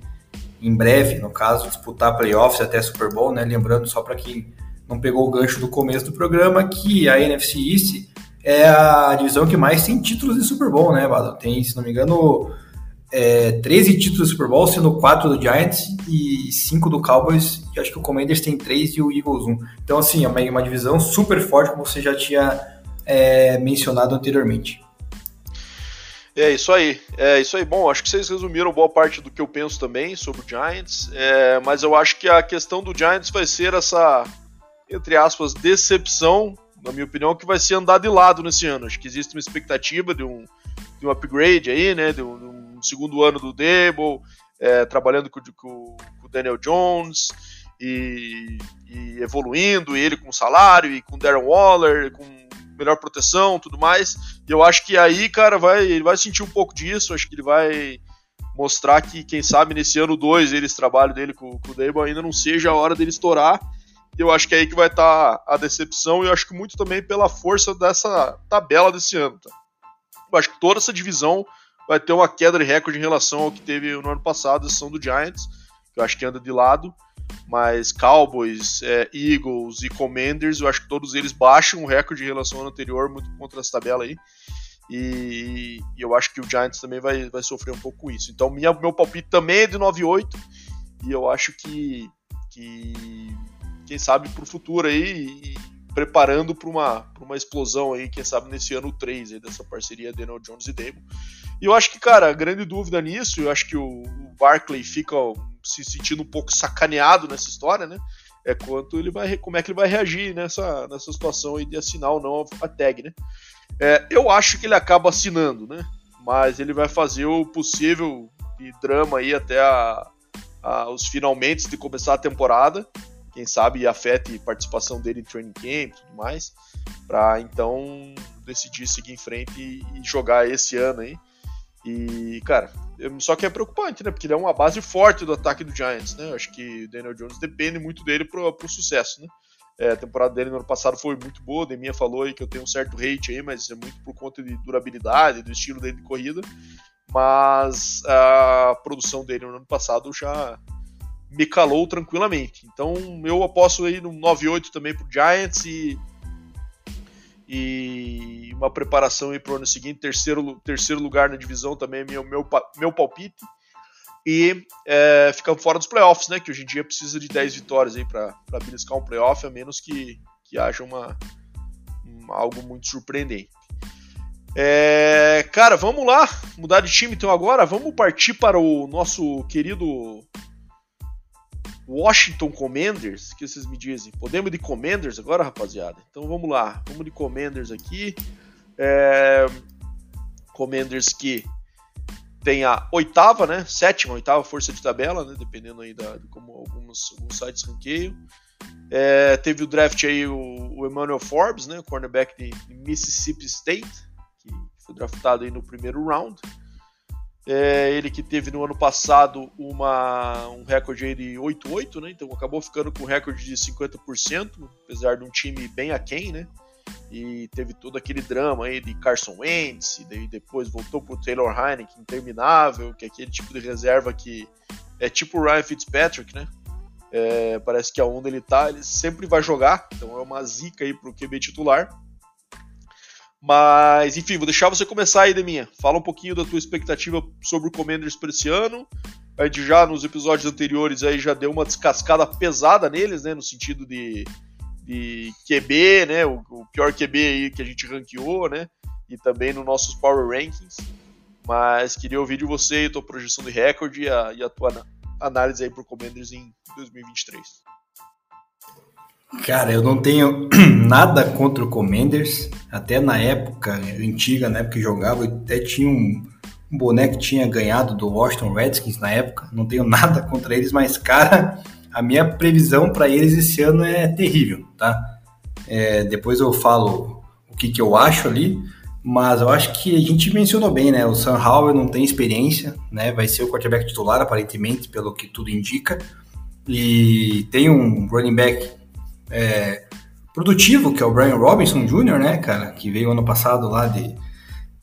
em breve, no caso, disputar playoffs até Super Bowl, né? Lembrando, só para quem não pegou o gancho do começo do programa, que a NFC East é a divisão que mais tem títulos de Super Bowl, né, Bado? Tem, se não me engano, é, 13 títulos de Super Bowl, sendo 4 do Giants e 5 do Cowboys. E acho que o Commanders tem 3 e o Eagles 1. Então, assim, é uma, uma divisão super forte, como você já tinha é, mencionado anteriormente. É isso aí, é isso aí. Bom, acho que vocês resumiram boa parte do que eu penso também sobre o Giants, é, mas eu acho que a questão do Giants vai ser essa, entre aspas, decepção, na minha opinião, que vai ser andar de lado nesse ano. Acho que existe uma expectativa de um, de um upgrade aí, né, de um, de um segundo ano do Debo, é, trabalhando com, com, com, o Daniel Jones e, e evoluindo, e ele com salário, e com Darren Waller, com melhor proteção, tudo mais. E eu acho que aí, cara, vai, ele vai sentir um pouco disso. Acho que ele vai mostrar que, quem sabe, nesse ano 2, esse trabalho dele com, com o Dable ainda não seja a hora dele estourar. Eu acho que é aí que vai estar tá a decepção, e eu acho que muito também pela força dessa tabela desse ano. Tá? Eu acho que toda essa divisão vai ter uma queda de recorde em relação ao que teve no ano passado, a sessão do Giants, que eu acho que anda de lado mas Cowboys, é, Eagles e Commanders, eu acho que todos eles baixam o recorde em relação ao ano anterior, muito contra essa tabela aí. E, e, eu acho que o Giants também vai, vai sofrer um pouco com isso. Então, minha, meu palpite também é de 9-8. E eu acho que, que quem sabe para o futuro aí, e preparando para uma, uma explosão aí, quem sabe nesse ano 3 aí, dessa parceria Daniel Jones e Demo. E eu acho que, cara, a grande dúvida nisso, eu acho que o, Barkley fica se sentindo um pouco sacaneado nessa história, né? É quanto ele vai, como é que ele vai reagir nessa, nessa situação aí de assinar ou não a tag, né? É, eu acho que ele acaba assinando, né? Mas ele vai fazer o possível de drama aí até a, a, os finalmente de começar a temporada. Quem sabe afete participação dele em training camp e tudo mais. Para então decidir seguir em frente e, jogar esse ano aí. E, cara, só que é preocupante, né? Porque ele é uma base forte do ataque do Giants, né? Eu acho que o Daniel Jones depende muito dele pro, pro sucesso, né? É, a temporada dele no ano passado foi muito boa, Deminha falou aí que eu tenho um certo hate aí, mas é muito por conta de durabilidade, do estilo dele de corrida. Mas a produção dele no ano passado já me calou tranquilamente. Então eu aposto aí no 9-8 também pro Giants e e uma preparação para o ano seguinte, terceiro, terceiro lugar na divisão também é meu, meu, meu palpite. E é, ficando fora dos playoffs, né? Que hoje em dia precisa de 10 vitórias aí para beliscar um playoff, a menos que, que haja uma, algo muito surpreendente. É, cara, vamos lá, mudar de time então agora. Vamos partir para o nosso querido Washington Commanders, que vocês me dizem? Podemos de Commanders agora, rapaziada? Então vamos lá, vamos de Commanders aqui. É... Commanders que tem a oitava, né? Sétima, oitava força de tabela, né? Dependendo aí da, de como alguns, alguns sites ranqueiam. É, teve o draft aí o, o Emmanuel Forbes, né? Cornerback de, de Mississippi State, que foi draftado aí no primeiro round. É, ele que teve no ano passado uma, um recorde de 8-8, né? Então acabou ficando com um recorde de 50%, apesar de um time bem aquém, né? E teve todo aquele drama aí de Carson Wentz, e depois voltou pro Taylor Heineken, interminável, que é aquele tipo de reserva que é tipo o Ryan Fitzpatrick, né? É, parece que aonde ele tá, ele sempre vai jogar, então é uma zica aí pro QB titular. Mas, enfim, vou deixar você começar aí, Deminha. Fala um pouquinho da tua expectativa sobre o Commanders para esse ano. A gente já nos episódios anteriores aí já deu uma descascada pesada neles, né? No sentido de, de QB, né? O, o pior QB aí que a gente ranqueou, né? E também nos nossos Power Rankings. Mas queria ouvir de você a tua projeção de recorde e a, tua análise aí pro Commanders em 2023. Cara, eu não tenho nada contra o Commanders. Até na época antiga, na época que jogava, eu até tinha um, boneco que tinha ganhado do Washington Redskins na época. Não tenho nada contra eles, mas, cara, a minha previsão para eles esse ano é terrível, tá? É, depois eu falo o que, que eu acho ali, mas eu acho que a gente mencionou bem, né? O Sam Howell não tem experiência, né? Vai ser o quarterback titular, aparentemente, pelo que tudo indica. E tem um running back é, produtivo, que é o Brian Robinson Jr., né, cara? Que veio ano passado lá de,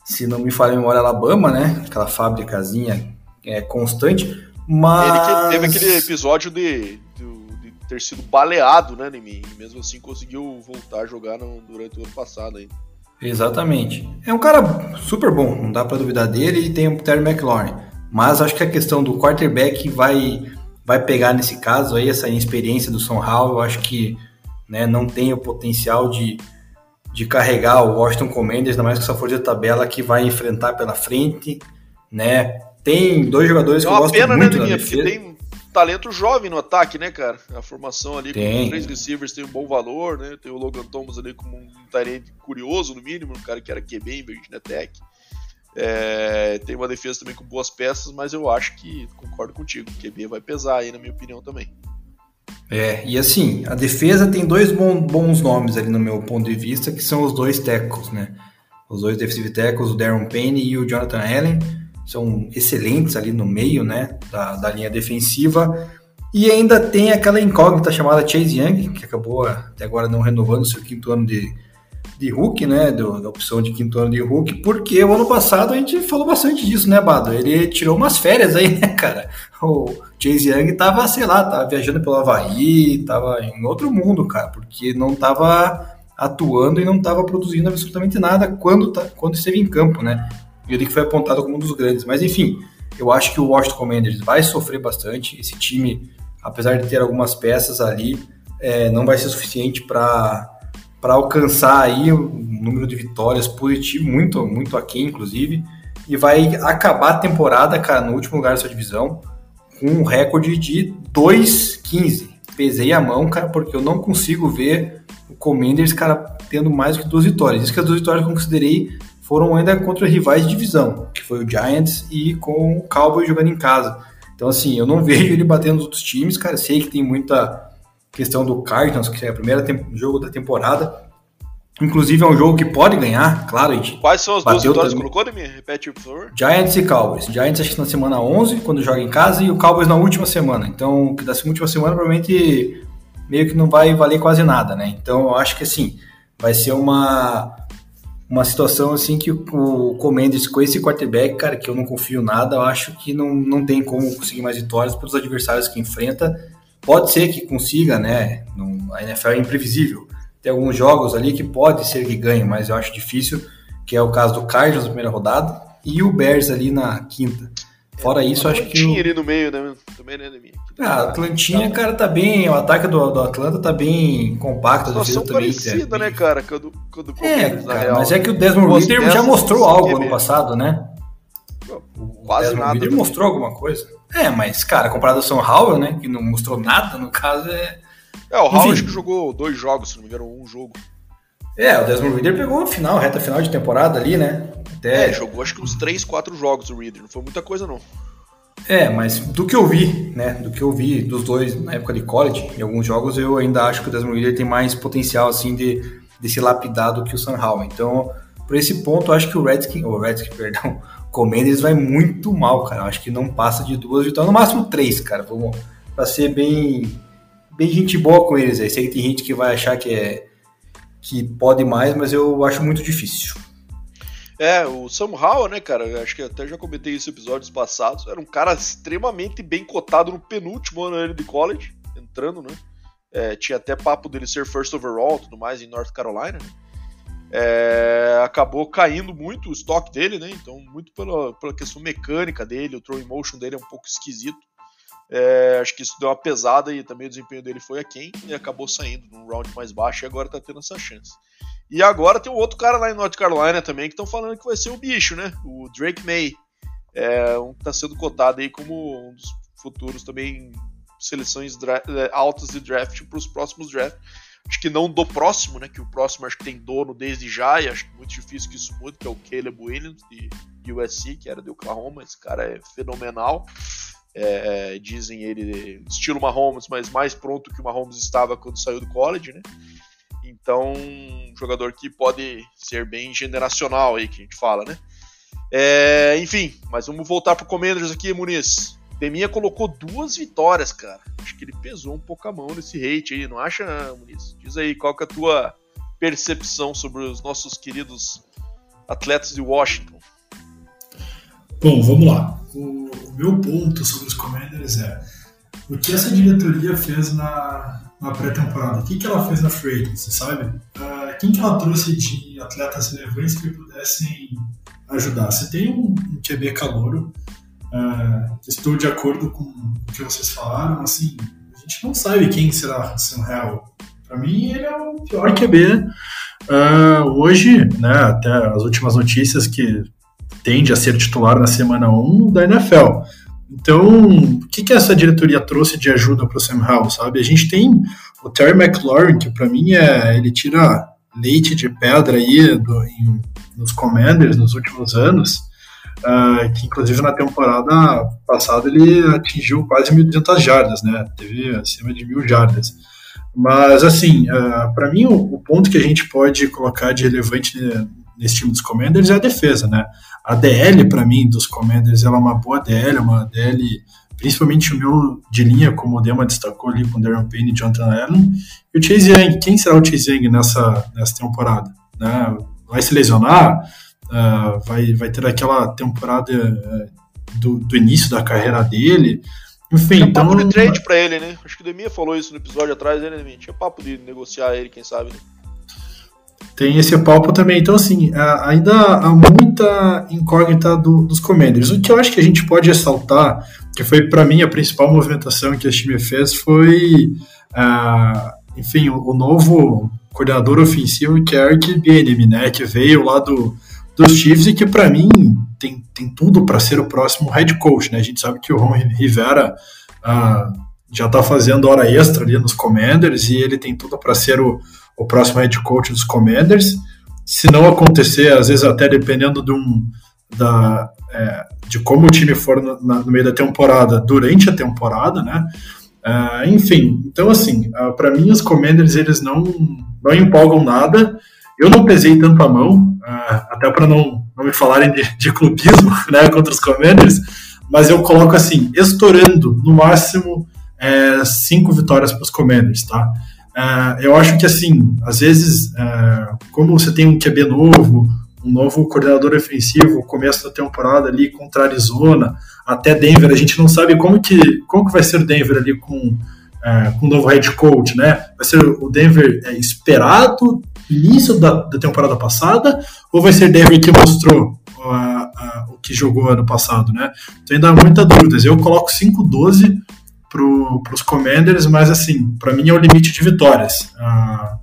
se não me falha a memória, Alabama, né? Aquela fábricazinha é, constante. Mas... Ele teve aquele episódio de, de, de ter sido baleado, né, Nemi? E mesmo assim conseguiu voltar a jogar no, durante o ano passado aí. Exatamente. É um cara super bom, não dá para duvidar dele, e tem o Terry McLaurin. Mas acho que a questão do quarterback vai vai pegar nesse caso aí essa inexperiência do São Hall, eu acho que né, não tem o potencial de, de carregar o Washington Commanders, ainda mais com essa força de tabela que vai enfrentar pela frente, né? Tem dois jogadores é que eu gosto pena, né, muito né, da defesa. tem talento jovem no ataque, né, cara? A formação ali tem. com três receivers tem um bom valor, né? Tem o Logan Thomas ali como um tarente curioso, no mínimo, um cara que era QB em Virginia Tech. É, tem uma defesa também com boas peças, mas eu acho que concordo contigo. O QB vai pesar aí, na minha opinião, também. É, e assim, a defesa tem dois bons nomes ali no meu ponto de vista, que são os dois tackles, né? Os dois defensive tackles, o Darren Payne e o Jonathan Allen, são excelentes ali no meio, né, da, da linha defensiva. E ainda tem aquela incógnita chamada Chase Young, que acabou até agora não renovando seu quinto ano de, de Hulk, né? Do, da opção de quinto ano de Hulk, porque o ano passado a gente falou bastante disso, né, Bado? Ele tirou umas férias aí, né, cara? O Chase Young tava, sei lá, tava viajando pelo Havaí, tava em outro mundo, cara, porque não tava atuando e não tava produzindo absolutamente nada quando, tá, quando esteve em campo, né? E ele que foi apontado como um dos grandes. Mas enfim, eu acho que o Washington Commanders vai sofrer bastante. Esse time, apesar de ter algumas peças ali, é, não vai ser suficiente para para alcançar aí um número de vitórias positivo, muito, muito aquém, inclusive, e vai acabar a temporada, cara, no último lugar da sua divisão, com um recorde de 2-15. Pesei a mão, cara, porque eu não consigo ver o Commanders, cara, tendo mais que duas vitórias. Isso que as duas vitórias que eu considerei foram ainda contra rivais de divisão, que foi o Giants e com o Cowboys jogando em casa. Então, assim, eu não vejo ele batendo os outros times, cara. Sei que tem muita questão do Cardinals, que é o primeiro jogo da temporada. Inclusive é um jogo que pode ganhar, claro. Quais são as duas vitórias que colocou, Demi? Repete, por favor. Giants e Cowboys. Giants acho que na semana 11, quando joga em casa, e o Cowboys na última semana. Então, que da última semana provavelmente meio que não vai valer quase nada, né? Então, eu acho que assim, vai ser uma uma situação assim que o Commanders com esse quarterback, cara, que eu não confio nada, eu acho que não, não tem como conseguir mais vitórias para os adversários que enfrenta Pode ser que consiga, né? A NFL é imprevisível. Tem alguns jogos ali que pode ser que ganhe, mas eu acho difícil, que é o caso do Cardinals na primeira rodada e o Bears ali na quinta. Fora é, isso, acho que. O... ali no meio, né? Também, né, Ah, Atlantinha, tá. cara, tá bem. O ataque do, do Atlanta tá bem compacto. A defesa também. parecida, é, né, cara? Quando, quando é, cara, mas é que o Desmond Reader já mostrou algo ano passado, né? Quase Desmond nada. Ele né? mostrou alguma coisa. É, mas, cara, comparado ao São Howell, né? Que não mostrou nada, no caso, é. É, o Howell acho que jogou dois jogos, se não me engano, um jogo. É, o Desmond Reader pegou a final, reta final de temporada ali, né? Até... É, jogou acho que uns 3, 4 jogos o Reader, não foi muita coisa não. É, mas do que eu vi, né? Do que eu vi dos dois na época de college, em alguns jogos eu ainda acho que o Desmond Reader tem mais potencial, assim, de, de se lapidar do que o Sam Howell. Então, por esse ponto, eu acho que o Redskins, ou Redskins, perdão, Commanders vai muito mal, cara. Eu acho que não passa de duas vitórias, no máximo três, cara. Vamos para ser bem bem gente boa com eles. Aí sei que tem gente que vai achar que é que pode mais, mas eu acho muito difícil. É, o Sam Howell, né, cara? Acho que até já comentei isso em episódios passados. Era um cara extremamente bem cotado no penúltimo ano de college, entrando, né? É, tinha até papo dele ser first overall, tudo mais em North Carolina. Né? É, acabou caindo muito o estoque dele, né? Então, muito pela, pela questão mecânica dele, o throw motion dele é um pouco esquisito. É, acho que isso deu uma pesada e também o desempenho dele foi aquém e acabou saindo num round mais baixo e agora tá tendo essa chance. E agora tem um outro cara lá em North Carolina também que estão falando que vai ser o bicho, né? O Drake May. É, um que tá sendo cotado aí como um dos futuros também seleções é, altas de draft para os próximos drafts. Acho que não do próximo, né? Que o próximo acho que tem dono desde já, e acho muito difícil que isso mude, que é o Caleb Williams, de USC, que era de Oklahoma. Esse cara é fenomenal. É, dizem ele estilo Mahomes, mas mais pronto que o Mahomes estava quando saiu do college, né? Então, um jogador que pode ser bem generacional aí, que a gente fala, né? É, enfim, mas vamos voltar pro Commanders aqui, Muniz. Deminha colocou duas vitórias, cara. Acho que ele pesou um pouco a mão nesse hate aí, não acha, Muniz? Diz aí, qual que é a tua percepção sobre os nossos queridos atletas de Washington? Bom, vamos lá. O, o meu ponto sobre os Commanders é o que essa diretoria fez na, na pré-temporada? O que, que ela fez na free você sabe? Uh, quem que ela trouxe de atletas relevantes que pudessem ajudar? Você tem um, um QB calouro, uh, estou de acordo com o que vocês falaram, assim, a gente não sabe quem será Sam Hell. Para mim, ele é o pior QB uh, hoje, né, até as últimas notícias que tende a ser titular na semana 1 da NFL. Então, o que, que essa diretoria trouxe de ajuda para o Sam Howell, sabe? A gente tem o Terry McLaurin, que para mim é, ele tira leite de pedra aí do, em, nos Commanders nos últimos anos, uh, que inclusive na temporada passada ele atingiu quase 1.200 jardas, né? Teve acima de mil jardas. Mas, assim, uh, ah, para mim, o, o, ponto que a gente pode colocar de relevante nesse time dos Commanders é a defesa, né? A DL, para mim, dos Commanders, ela é uma boa DL, é uma DL, principalmente o meu de linha, como o Dema destacou ali com o Darren Payne e Jonathan Allen. E o Chase Young, quem será o Chase Young nessa, nessa temporada? Né? Vai se lesionar? Uh, vai, vai ter aquela temporada uh, do, do início da carreira dele? Enfim, tinha então. papo de trade pra ele, né? Acho que o Demia falou isso no episódio atrás, né, Demia? Tinha papo de negociar ele, quem sabe, né? Tem esse palco também. Então, assim, ainda há muita incógnita do, dos Commanders. O que eu acho que a gente pode ressaltar, que foi para mim a principal movimentação que esse time fez, foi, uh, enfim, o, o, novo coordenador ofensivo, que é Eric Bienem, né, que veio lá do, dos Chiefs e que para mim tem, tem tudo para ser o próximo head coach. Né? A gente sabe que o Ron Rivera uh, já está fazendo hora extra ali nos Commanders e ele tem tudo para ser o o próximo head coach dos Commanders. Se não acontecer, às vezes até dependendo de, um, da, é, de como o time for no, na, no, meio da temporada, durante a temporada, né? Uh, enfim, então assim, uh, ah, para mim os Commanders eles não, não empolgam nada. Eu não pesei tanto a mão, uh, até para não, não me falarem de, de clubismo né, contra os Commanders, mas eu coloco assim, estourando no máximo é, cinco vitórias para os Commanders, tá? Uh, eu acho que, assim, às vezes, uh, como você tem um QB novo, um novo coordenador ofensivo, começo da temporada ali contra Arizona, até Denver, a gente não sabe como que, como que vai ser o Denver ali com, uh, com o novo head coach, né? Vai ser o Denver é, esperado, início da, da temporada passada, ou vai ser Denver que mostrou o que jogou ano passado, né? Então ainda há muitas dúvidas. Eu coloco 5-12 para os Commanders, mas assim, para mim é o limite de vitórias. Ah,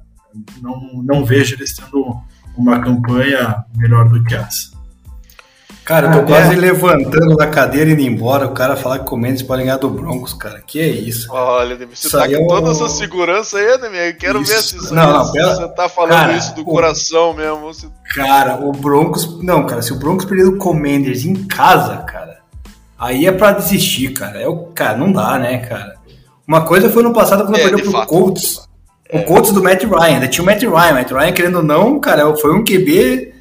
não, não vejo eles tendo uma campanha melhor do que essa. Cara, eu tô ah, quase é. levantando da cadeira e indo embora. O cara falar que Commanders podem ganhar do Broncos, cara. Que é isso? Olha, você isso tá com é toda essa segurança aí, né, Eu quero isso. ver se isso não, não, pela... você tá falando cara, isso do o... coração mesmo. Você... Cara, o Broncos. Não, cara, se o Broncos perder o Commanders em casa, cara aí é para desistir, cara. É o, cara, não dá, né, cara? Uma coisa foi no passado quando é, perdeu pro fato. Colts. É. O Colts do Matt Ryan, ainda tinha o Matt Ryan. Matt Ryan, querendo ou não, cara, foi um QB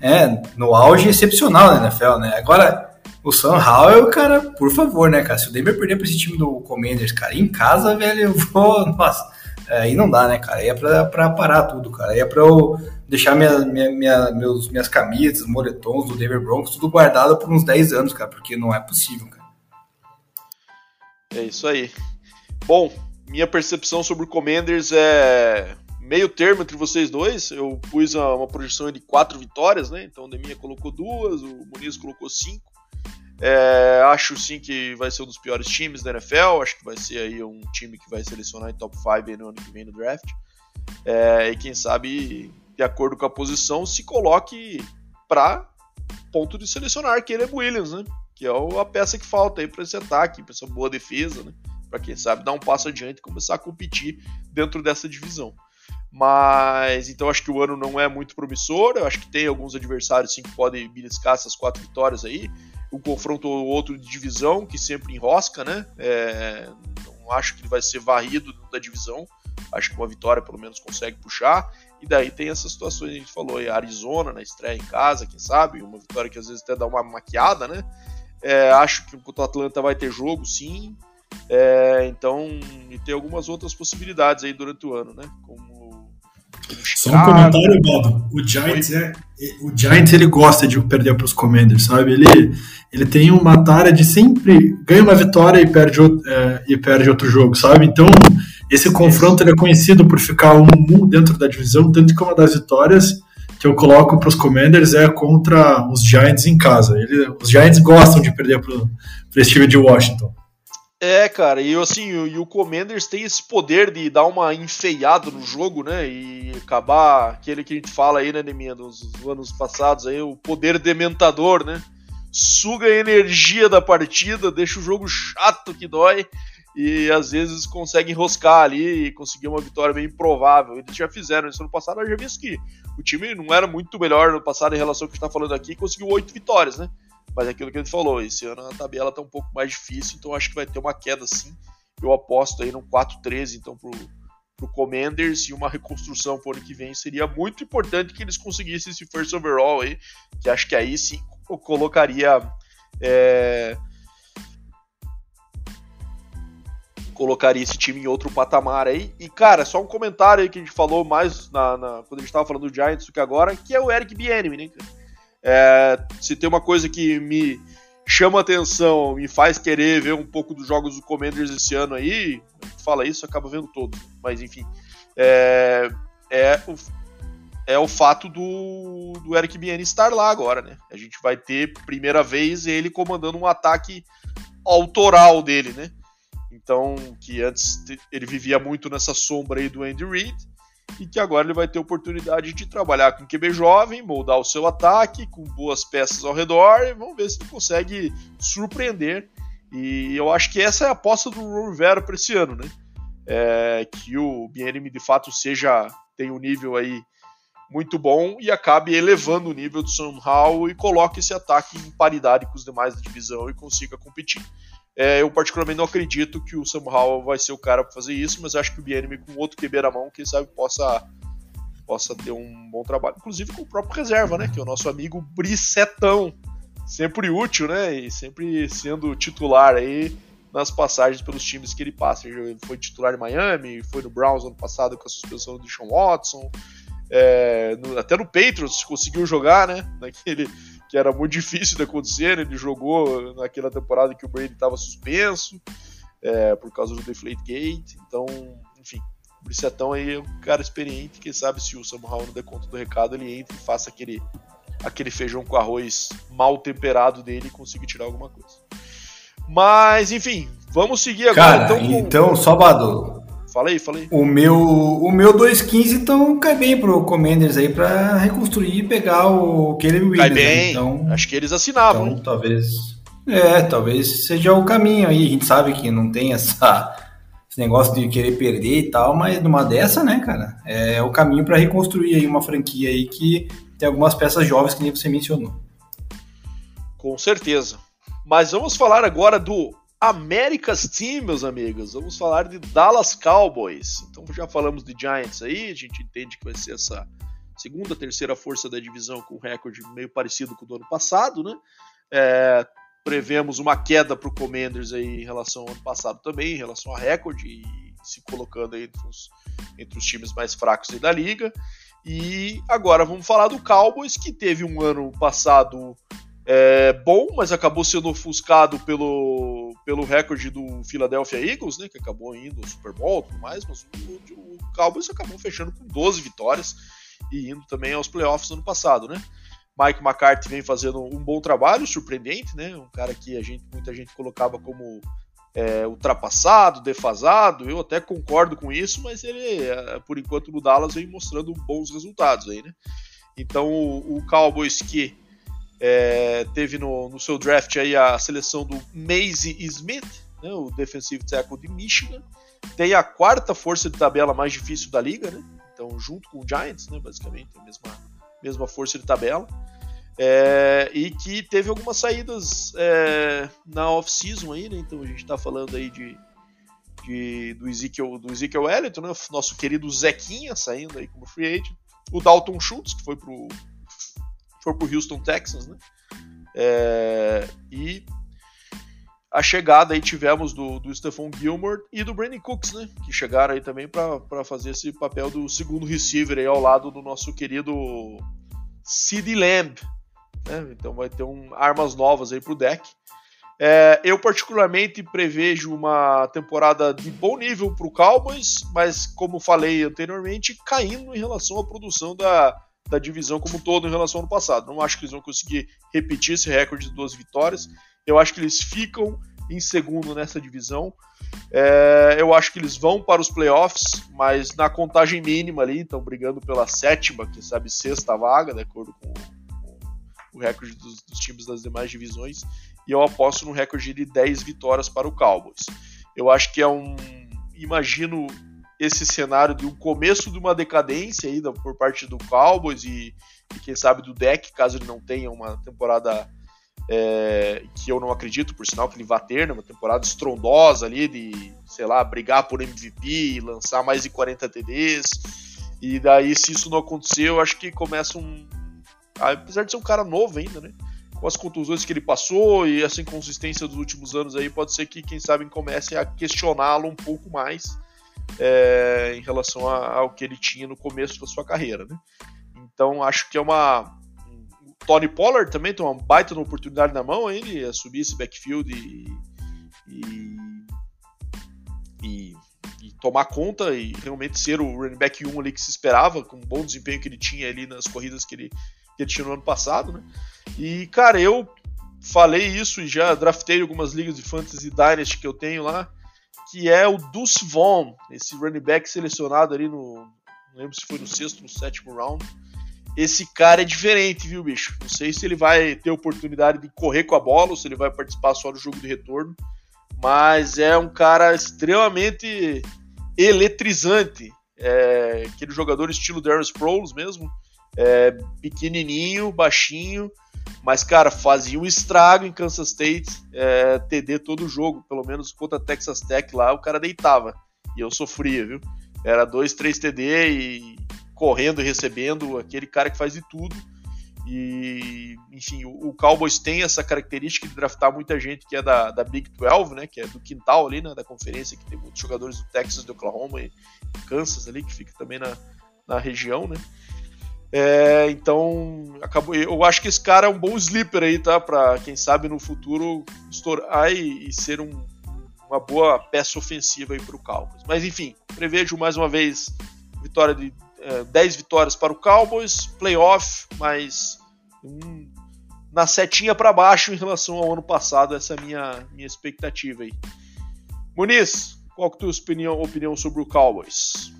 é, no auge excepcional na NFL, né? Agora, o Sam Howell, cara, por favor, né, cara? Se o Denver perder pra esse time do Commanders, cara, em casa, velho, eu vou. Nossa, aí não dá, né, cara? Aí é pra, pra parar tudo, cara. Aí é pra eu deixar minha, minha, minha, meus, minhas camisas, moletons do Denver Broncos, tudo guardado por uns 10 anos, cara, porque não é possível, cara. É isso aí. Bom, minha percepção sobre o Commanders é meio termo entre vocês dois. Eu pus uma projeção de quatro vitórias, né? Então o Deminha colocou duas, o Muniz colocou cinco. É, acho sim que vai ser um dos piores times da NFL. Acho que vai ser aí um time que vai selecionar em top 5 no ano que vem no draft. É, e quem sabe de acordo com a posição, se coloque para ponto de selecionar Caleb Williams, né? Que é a peça que falta aí para esse ataque, para essa boa defesa, né? para quem sabe dar um passo adiante e começar a competir dentro dessa divisão. Mas então acho que o ano não é muito promissor. Eu acho que tem alguns adversários sim que podem beliscar essas quatro vitórias aí. Um confronto ou outro de divisão que sempre enrosca, né? É, não acho que ele vai ser varrido da divisão. Acho que uma vitória pelo menos consegue puxar. E daí tem essas situações que a gente falou, aí, Arizona na estreia em casa, quem sabe, uma vitória que às vezes até dá uma maquiada, né? É, acho que o Atlanta vai ter jogo, sim. É, então, e tem algumas outras possibilidades aí durante o ano, né? Como só um comentário, Bob. O Giants, é, o Giants ele gosta de perder para os Commanders, sabe? Ele, ele tem uma tara de sempre ganha uma vitória e perde, é, e perde outro jogo, sabe? Então, esse confronto ele é conhecido por ficar um dentro da divisão, tanto que uma das vitórias que eu coloco para os Commanders é contra os Giants em casa. Ele, os Giants gostam de perder para esse time de Washington. É, cara, e assim, e o Commanders tem esse poder de dar uma enfeiada no jogo, né? E acabar aquele que a gente fala aí, né, Neminha, dos anos passados aí, o poder dementador, né? Suga a energia da partida, deixa o jogo chato que dói e às vezes consegue enroscar ali e conseguir uma vitória bem improvável. Eles já fizeram isso no passado, eu já vi que o time não era muito melhor no passado em relação ao que a gente tá falando aqui, conseguiu oito vitórias, né? Mas é aquilo que ele falou, esse ano a tabela tá um pouco mais difícil, então acho que vai ter uma queda sim. Eu aposto aí no 4-13, então, pro, pro Commanders e uma reconstrução pro ano que vem. Seria muito importante que eles conseguissem esse first overall aí, que acho que aí sim colocaria. É, colocaria esse time em outro patamar aí. E, cara, só um comentário aí que a gente falou mais na, na quando a gente tava falando do Giants do que agora, que é o Eric Bieniemy, né, cara? É, se tem uma coisa que me chama atenção, me faz querer ver um pouco dos jogos do Commanders esse ano aí, fala isso, acaba vendo todo. Mas enfim, é, é, o, é o fato do, do Eric Biene estar lá agora, né? A gente vai ter primeira vez ele comandando um ataque autoral dele, né? Então, que antes ele vivia muito nessa sombra aí do Andy Reid e que agora ele vai ter oportunidade de trabalhar com QB jovem, moldar o seu ataque com boas peças ao redor e vamos ver se ele consegue surpreender. E eu acho que essa é a aposta do Ron Rivera para esse ano, né? É, que o BNM de fato seja tem um nível aí muito bom e acabe elevando o nível do Sam Howell e coloque esse ataque em paridade com os demais da divisão e consiga competir. É, eu particularmente não acredito que o Sam Howell vai ser o cara para fazer isso, mas acho que o Bienemy com outro QB na mão, quem sabe possa possa ter um bom trabalho, inclusive com o próprio reserva, né, que é o nosso amigo Brissetão, sempre útil, né, e sempre sendo titular aí nas passagens pelos times que ele passa. Ele foi titular em Miami, foi no Browns ano passado com a suspensão do Sean Watson, é, no, até no Patriots conseguiu jogar, né, naquele que era muito difícil de acontecer. Ele jogou naquela temporada que o Brady estava suspenso é, por causa do Deflate Gate. Então, enfim, o Brissetão aí é um cara experiente. Quem sabe se o Samuel não der conta do recado, ele entra e faça aquele, aquele feijão com arroz mal temperado dele e consiga tirar alguma coisa. Mas, enfim, vamos seguir agora. Cara, então, com... então só Badu, Falei, falei. O meu, o meu 2.15 então cai bem pro Commanders aí para reconstruir e pegar o Caleb Williams. Cai né? bem. Então, Acho que eles assinavam. Então, talvez. É, talvez seja o caminho aí. A gente sabe que não tem essa, esse negócio de querer perder e tal, mas numa dessa, né, cara? É o caminho para reconstruir aí uma franquia aí que tem algumas peças jovens que nem você mencionou. Com certeza. Mas vamos falar agora do America's Team, meus amigos. Vamos falar de Dallas Cowboys. Então já falamos de Giants aí, a gente entende que vai ser essa segunda, terceira força da divisão com recorde meio parecido com o do ano passado, né? É, prevemos uma queda para o Commanders aí em relação ao ano passado também, em relação a recorde e se colocando aí entre os, entre os times mais fracos da liga. E agora vamos falar do Cowboys, que teve um ano passado é, bom, mas acabou sendo ofuscado pelo, pelo recorde do Philadelphia Eagles, né, que acabou indo ao Super Bowl e tudo mais, mas o, o Cowboys acabou fechando com 12 vitórias e indo também aos playoffs no ano passado, né? Mike McCarthy vem fazendo um bom trabalho, surpreendente, né? Um cara que a gente, muita gente colocava como é, ultrapassado, defasado. Eu até concordo com isso, mas ele, é, por enquanto, no Dallas vem mostrando bons resultados aí, né? Então, o, o Cowboys que é, teve no, no, seu draft aí a seleção do Maisie Smith, né, o defensive tackle de Michigan. Tem a quarta força de tabela mais difícil da liga, né? Então, junto com o Giants, né, basicamente, a mesma, mesma força de tabela. É, e que teve algumas saídas é, na off-season aí, né? Então a gente está falando aí de, de, do, Ezekiel, do Ezekiel Elliott, né? Nosso querido Zequinha saindo aí como free agent. O Dalton Schultz, que foi pro, foi pro Houston Texans, né? É, e a chegada aí tivemos do, do Stephon Gilmore e do Brandon Cooks, né? Que chegaram aí também para fazer esse papel do segundo receiver aí ao lado do nosso querido Sid Lamb. Né? Então vai ter um, armas novas aí pro deck. É, eu particularmente prevejo uma temporada de bom nível para o Cowboys, mas como falei anteriormente, caindo em relação à produção da, da divisão como um todo em relação ao ano passado. Não acho que eles vão conseguir repetir esse recorde de duas vitórias. Eu acho que eles ficam em segundo nessa divisão. É, eu acho que eles vão para os playoffs, mas na contagem mínima ali, estão brigando pela sétima, quem sabe sexta vaga, de acordo com, com o recorde dos, dos, times das demais divisões. E eu aposto no recorde de 10 vitórias para o Cowboys. Eu acho que é um. Imagino esse cenário de um começo de uma decadência aí por parte do Cowboys e, e quem sabe do deck, caso ele não tenha uma temporada é, que eu não acredito, por sinal, que ele vá ter, né, uma temporada estrondosa ali, de, sei lá, brigar por MVP, lançar mais de 40 TDs. E daí, se isso não acontecer, eu acho que começa um. Apesar de ser um cara novo ainda, né? Com as contusões que ele passou e essa inconsistência dos últimos anos aí, pode ser que, quem sabe, comece a questioná-lo um pouco mais é, em relação ao que ele tinha no começo da sua carreira, né? Então, acho que é uma, Tony Pollard também tem uma baita oportunidade na mão, ele subir esse backfield e, e, e, e, tomar conta e realmente ser o running back 1 ali que se esperava, com o bom desempenho que ele tinha ali nas corridas que ele, que ele tinha no ano passado, né? E, cara, eu falei isso e já draftei algumas ligas de fantasy dynasty que eu tenho lá, que é o Deuce Vaughn, esse running back selecionado ali no, não lembro se foi no sexto, no sétimo round, esse cara é diferente, viu, bicho? Não sei se ele vai ter oportunidade de correr com a bola ou se ele vai participar só do jogo de retorno, mas é um cara extremamente eletrizante. É, aquele jogador estilo Darren Sproles mesmo, é, pequenininho, baixinho, mas cara, fazia um estrago em Kansas State, é, TD todo o jogo, pelo menos contra Texas Tech lá, o cara deitava e eu sofria, viu? Era dois, três TD e correndo e recebendo, aquele cara que faz de tudo. E, enfim, o, o, Cowboys tem essa característica de draftar muita gente que é da, da Big 12, né, que é do quintal ali, né, da conferência, que tem muitos jogadores do Texas, do Oklahoma e Kansas ali, que fica também na, na região, né. É, então, acabou, eu acho que esse cara é um bom sleeper aí, tá, para quem sabe no futuro estourar e, ser um, uma boa peça ofensiva aí para o Cowboys. Mas enfim, prevejo mais uma vez vitória de 10 é, vitórias para o Cowboys, playoff, mas um, na setinha para baixo em relação ao ano passado, essa é a minha, minha expectativa aí. Muniz, qual que é a tua opinião, opinião sobre o Cowboys?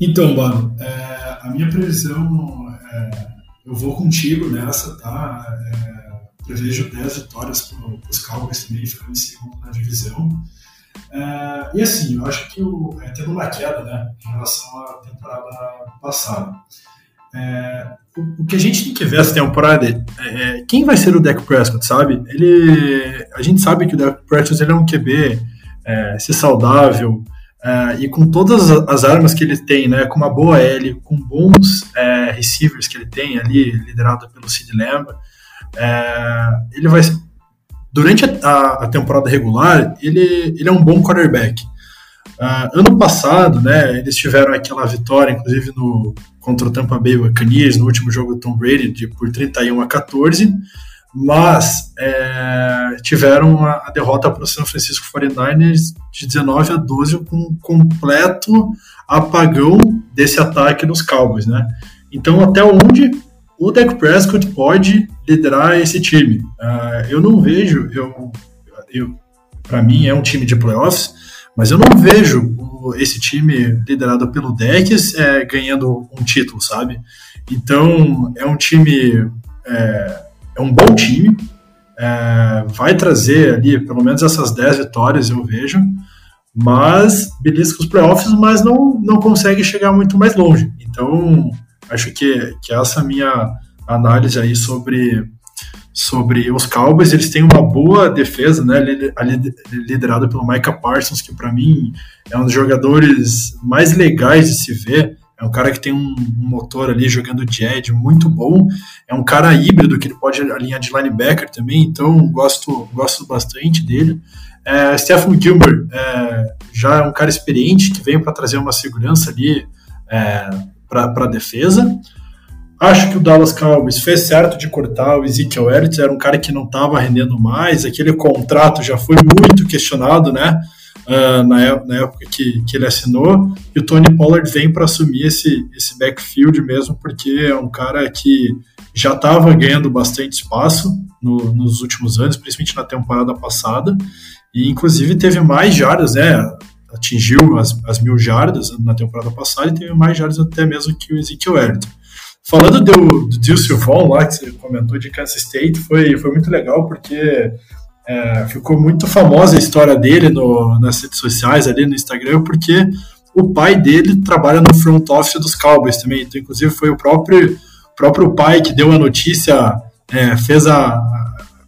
Então, Bano, é, a minha previsão, é, eu vou contigo nessa, tá? É, prevejo 10 vitórias para os Cowboys também, ficando em segundo na divisão. É, e assim, eu acho que o, é, teve uma queda né, em relação à temporada passada. É, o, o, que a gente tem que ver essa temporada é, é quem vai ser o Dak Prescott, sabe? Ele, a gente sabe que o Dak Prescott ele é um QB, é, ser saudável, é, e com todas as armas que ele tem, né, com uma boa L, com bons é, receivers que ele tem ali, liderado pelo Sid Lamb, é, ele vai durante a, a, temporada regular, ele, ele é um bom quarterback. Uh, ano passado, né, eles tiveram aquela vitória, inclusive no, contra o Tampa Bay Buccaneers, no último jogo do Tom Brady, de, por 31 a 14, mas é, tiveram a, a derrota para o San Francisco 49ers de 19 a 12 com um completo apagão desse ataque dos Cowboys, né? Então, até onde o Dak Prescott pode liderar esse time. Uh, eu não vejo, eu, eu para mim é um time de playoffs, mas eu não vejo esse time liderado pelo Dak é, ganhando um título, sabe? Então é um time, é, é um bom time, é, vai trazer ali pelo menos essas 10 vitórias, eu vejo, mas belisca os playoffs, mas não, não consegue chegar muito mais longe. Então, acho que, que essa é minha análise aí sobre, sobre os Cowboys, eles têm uma boa defesa, né, liderada pelo Micah Parsons, que para mim é um dos jogadores mais legais de se ver, é um cara que tem um, motor ali jogando de edge muito bom. É um cara híbrido que ele pode alinhar de linebacker também, então gosto, gosto bastante dele. É, Stephen Gilbert é, já é um cara experiente que veio para trazer uma segurança ali é, para a defesa. Acho que o Dallas Cowboys fez certo de cortar o Ezekiel Elliott, era um cara que não estava rendendo mais, aquele contrato já foi muito questionado, né? Uh, na, na, época que, que ele assinou, e o Tony Pollard vem para assumir esse, esse backfield mesmo, porque é um cara que já estava ganhando bastante espaço no, nos últimos anos, principalmente na temporada passada, e inclusive teve mais jardas, né? Atingiu as, as mil jardas na temporada passada e teve mais jardas até mesmo que o Ezekiel Elliott. Falando do, do Dilson Vaughn lá, que você comentou de Kansas State, foi, foi muito legal porque é, ficou muito famosa a história dele no, nas redes sociais, ali no Instagram, porque o pai dele trabalha no front office dos Cowboys também. Então, inclusive, foi o próprio, próprio pai que deu a notícia, é, fez a,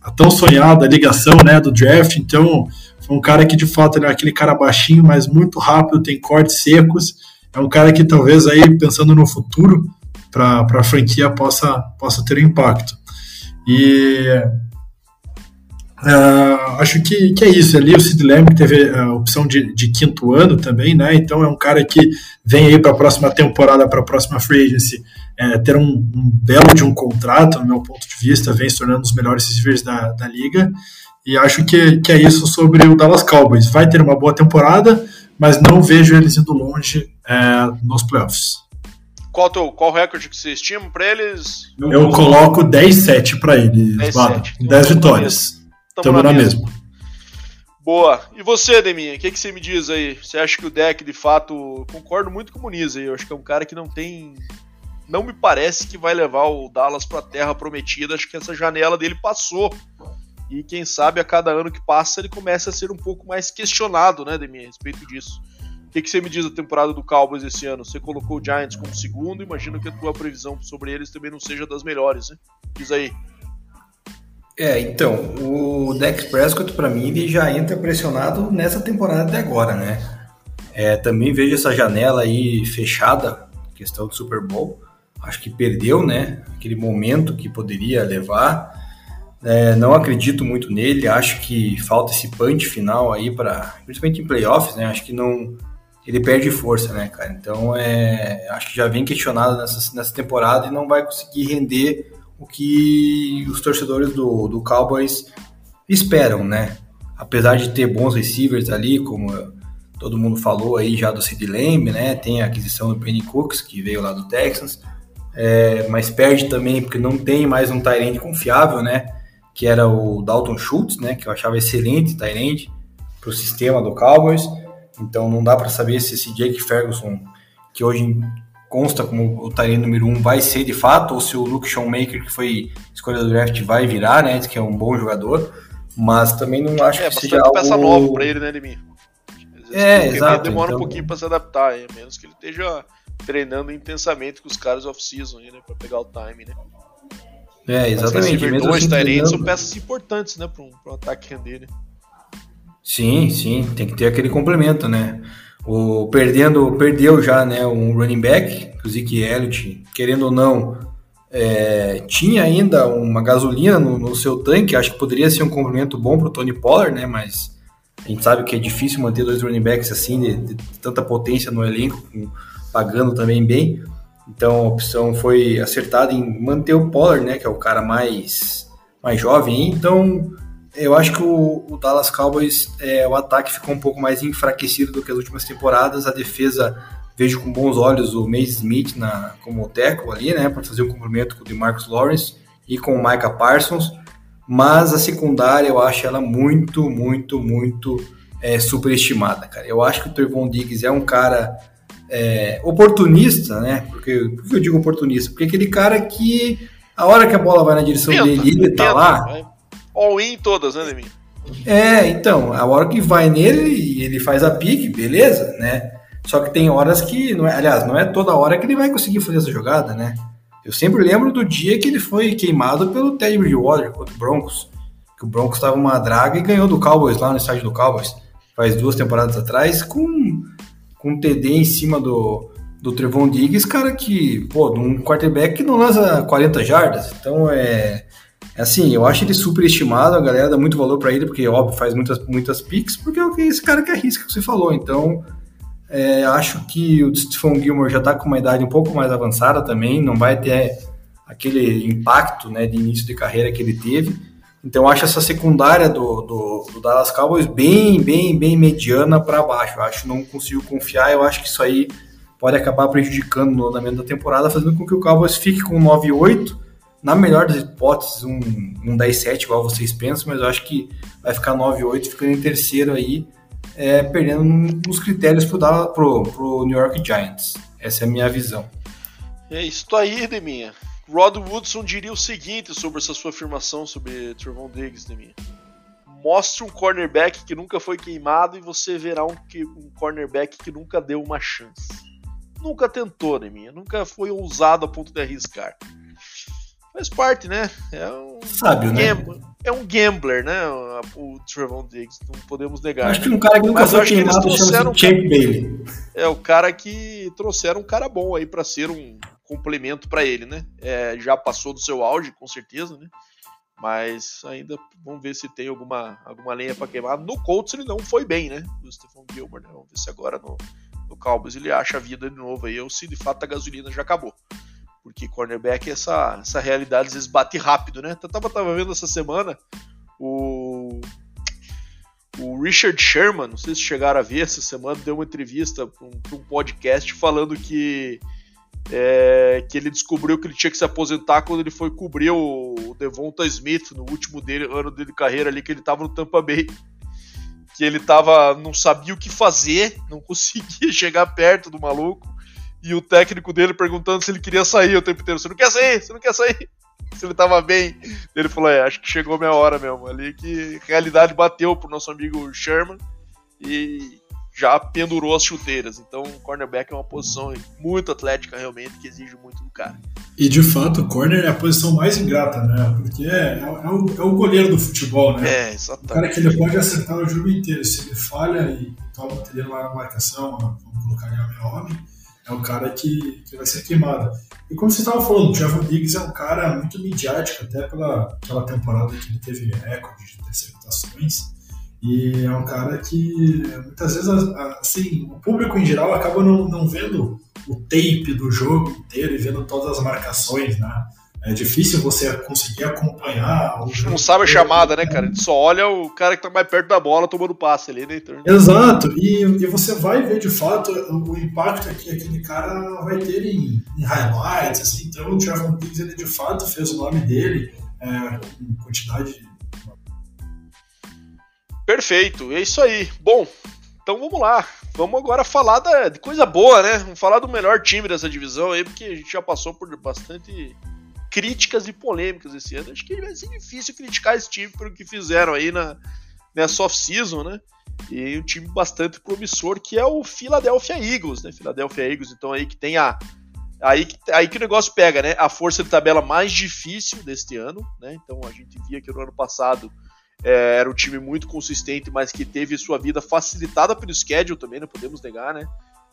a, tão sonhada ligação né, do draft. Então, foi um cara que, de fato, é aquele cara baixinho, mas muito rápido, tem cortes secos. É um cara que, talvez, aí pensando no futuro, para a franquia possa, possa ter impacto. E Uh, acho que, que é isso. Ali o Sid Lamb teve a opção de, de, quinto ano também, né? Então é um cara que vem aí para a próxima temporada, para a próxima free agency, é, ter um, um, belo de um contrato, no meu ponto de vista, vem se tornando um dos melhores receivers da, da liga. E acho que, que é isso sobre o Dallas Cowboys. Vai ter uma boa temporada, mas não vejo eles indo longe é, nos playoffs. Qual, teu, qual recorde que você estima para eles? Eu coloco 10-7 para eles, 10, 10 vitórias. Estamos na mesma. mesma. Boa. E você, Deminha, o que, que você me diz aí? Você acha que o deck, de fato, concordo muito com o Muniz aí. Eu acho que é um cara que não tem. Não me parece que vai levar o Dallas para a terra prometida. Acho que essa janela dele passou. E quem sabe a cada ano que passa ele começa a ser um pouco mais questionado, né, Deminha, a respeito disso. O que, que você me diz da temporada do Cowboys esse ano? Você colocou o Giants como segundo, imagino que a tua previsão sobre eles também não seja das melhores, né? Diz aí. É, então, o Dex Prescott, para mim, ele já entra pressionado nessa temporada de agora, né? É, também vejo essa janela aí fechada, questão do Super Bowl. Acho que perdeu, né? Aquele momento que poderia levar. É, não acredito muito nele. Acho que falta esse punch final aí para, principalmente em playoffs, né? Acho que não, ele perde força, né, cara? Então, é, acho que já vem questionado nessa, nessa temporada e não vai conseguir render o que os torcedores do, do Cowboys esperam, né? Apesar de ter bons receivers ali, como todo mundo falou aí já do Sid Lamb, né? Tem a aquisição do Penny Cooks, que veio lá do Texans, é, mas perde também porque não tem mais um Tyrande confiável, né? Que era o Dalton Schultz, né? Que eu achava excelente Tyrande para o sistema do Cowboys. Então não dá para saber se esse Jake Ferguson, que hoje consta como o Tyrene número 1 um vai ser de fato, ou se o Luke Shoemaker, que foi escolha do draft, vai virar, né? Diz que é um bom jogador, mas também não acho é, que seja algo... peça nova pra ele, né, Demi? É, exato. Demora então... um pouquinho pra se adaptar, a menos que ele esteja treinando intensamente com os caras off-season, né, pra pegar o time, né? É, exatamente. Mas dois assim, são peças importantes, né, para um, pra um ataque render, né? Sim, sim, tem que ter aquele complemento, né? O, perdendo, perdeu já né, um running back, o Zeke Elliott, querendo ou não, é, tinha ainda uma gasolina no, no, seu tanque, acho que poderia ser um complemento bom para o Tony Pollard, né, mas a gente sabe que é difícil manter dois running backs assim, de, de tanta potência no elenco, pagando também bem. Então a opção foi acertada em manter o Pollard, né, que é o cara mais, mais jovem. Então eu acho que o, o Dallas Cowboys, é, o ataque ficou um pouco mais enfraquecido do que as últimas temporadas. A defesa, vejo com bons olhos o Mace Smith na, como teco ali, né, para fazer um cumprimento com o DeMarcus Lawrence e com o Micah Parsons. Mas a secundária, eu acho ela muito, muito, muito é, superestimada, cara. Eu acho que o Trevon Diggs é um cara é, oportunista, né? Porque, por que eu digo oportunista? Porque é aquele cara que a hora que a bola vai na direção tenta, dele, ele tá lá. All-in todas, né, Deminha? É, então, a hora que vai nele ele faz a pique, beleza, né? Só que tem horas que, não é, aliás, não é toda hora que ele vai conseguir fazer essa jogada, né? Eu sempre lembro do dia que ele foi queimado pelo Teddy Bridgewater contra o Broncos, que o Broncos estava uma draga e ganhou do Cowboys lá no estádio do Cowboys, faz duas temporadas atrás, com, com um TD em cima do, do Trevon Diggs, cara que, pô, de um quarterback que não lança 40 jardas. Então é assim, eu acho ele super estimado, a galera dá muito valor para ele, porque óbvio faz muitas, muitas picks, porque é esse cara que arrisca que você falou. Então, é, acho que o Stephon Gilmore já está com uma idade um pouco mais avançada também, não vai ter aquele impacto né, de início de carreira que ele teve. Então, acho essa secundária do, do, do Dallas Cowboys bem, bem, bem mediana para baixo. Eu acho não consigo confiar, eu acho que isso aí pode acabar prejudicando no andamento da temporada, fazendo com que o Cowboys fique com 9-8 na melhor das hipóteses, um, um 10-7, igual vocês pensam, mas eu acho que vai ficar 9-8, ficando em terceiro aí, é, perdendo nos critérios pro, pro, pro New York Giants. Essa é a minha visão. É isso aí, Deminha. Rod Woodson diria o seguinte sobre essa sua afirmação sobre Trevon Diggs, Deminha. Mostre um cornerback que nunca foi queimado e você verá um, um cornerback que nunca deu uma chance. Nunca tentou, Deminha. Nunca foi ousado a ponto de arriscar. Faz parte, né? É um, Sábio, né? É um gambler, né? O Trevon Diggs, não podemos negar. Acho que um cara que nunca foi queimado chama um Champ Bailey. É o cara que trouxeram um cara bom aí para ser um complemento para ele, né? É, já passou do seu auge, com certeza, né? Mas ainda vamos ver se tem alguma, alguma lenha para queimar. No Colts ele não foi bem, né? O Stephon Gilmore, né? Vamos ver se agora no, no Cowboys ele acha a vida de novo aí, ou se de fato a gasolina já acabou. Porque cornerback, essa, essa realidade às vezes bate rápido, né? Eu tava, tava vendo essa semana o, o Richard Sherman, não sei se chegaram a ver essa semana, deu uma entrevista para um, um, podcast falando que, é, que ele descobriu que ele tinha que se aposentar quando ele foi cobrir o, o Devonta Smith no último dele, ano dele de carreira ali, que ele tava no Tampa Bay. Que ele tava, não sabia o que fazer, não conseguia chegar perto do maluco e o técnico dele perguntando se ele queria sair o tempo inteiro. Você não quer sair? Você não quer sair? Se ele tava bem. Ele falou: É, acho que chegou a minha hora mesmo. Ali que realidade bateu pro nosso amigo Sherman e já pendurou as chuteiras. Então, o cornerback é uma posição muito atlética, realmente, que exige muito do cara. E de fato, o corner é a posição mais ingrata, né? Porque é, é, o, é o goleiro do futebol, né? É, exatamente. O cara que ele pode acertar o jogo inteiro. Se ele falha e toma o lá na marcação, vamos colocar ele a homem é um cara que, que vai ser queimado. E como você estava falando, o Trevor Diggs é um cara muito midiático, até pela aquela temporada que ele teve recorde de interceptações. E é um cara que muitas vezes, assim, o público em geral acaba não, não vendo o tape do jogo inteiro e vendo todas as marcações, né? É difícil você conseguir acompanhar. não sabe a chamada, né, cara? A gente só olha o cara que tá mais perto da bola tomando passe ali, né? Então... Exato, e, e você vai ver de fato o, impacto que aquele cara vai ter em, em highlights, assim. Então o Trevor Diggs, ele de fato fez o nome dele é, com quantidade. Perfeito, é isso aí. Bom, então vamos lá. Vamos agora falar da, de coisa boa, né? Vamos falar do melhor time dessa divisão aí, porque a gente já passou por bastante críticas e polêmicas esse ano. Acho que vai ser difícil criticar esse time pelo que fizeram aí na, nessa off-season, né? E um time bastante promissor que é o Philadelphia Eagles, né? Philadelphia Eagles, então aí que tem a. Aí, aí que o negócio pega, né? A força de tabela mais difícil deste ano, né? Então a gente via que no ano passado é, era um time muito consistente, mas que teve sua vida facilitada pelo schedule também, não podemos negar, né?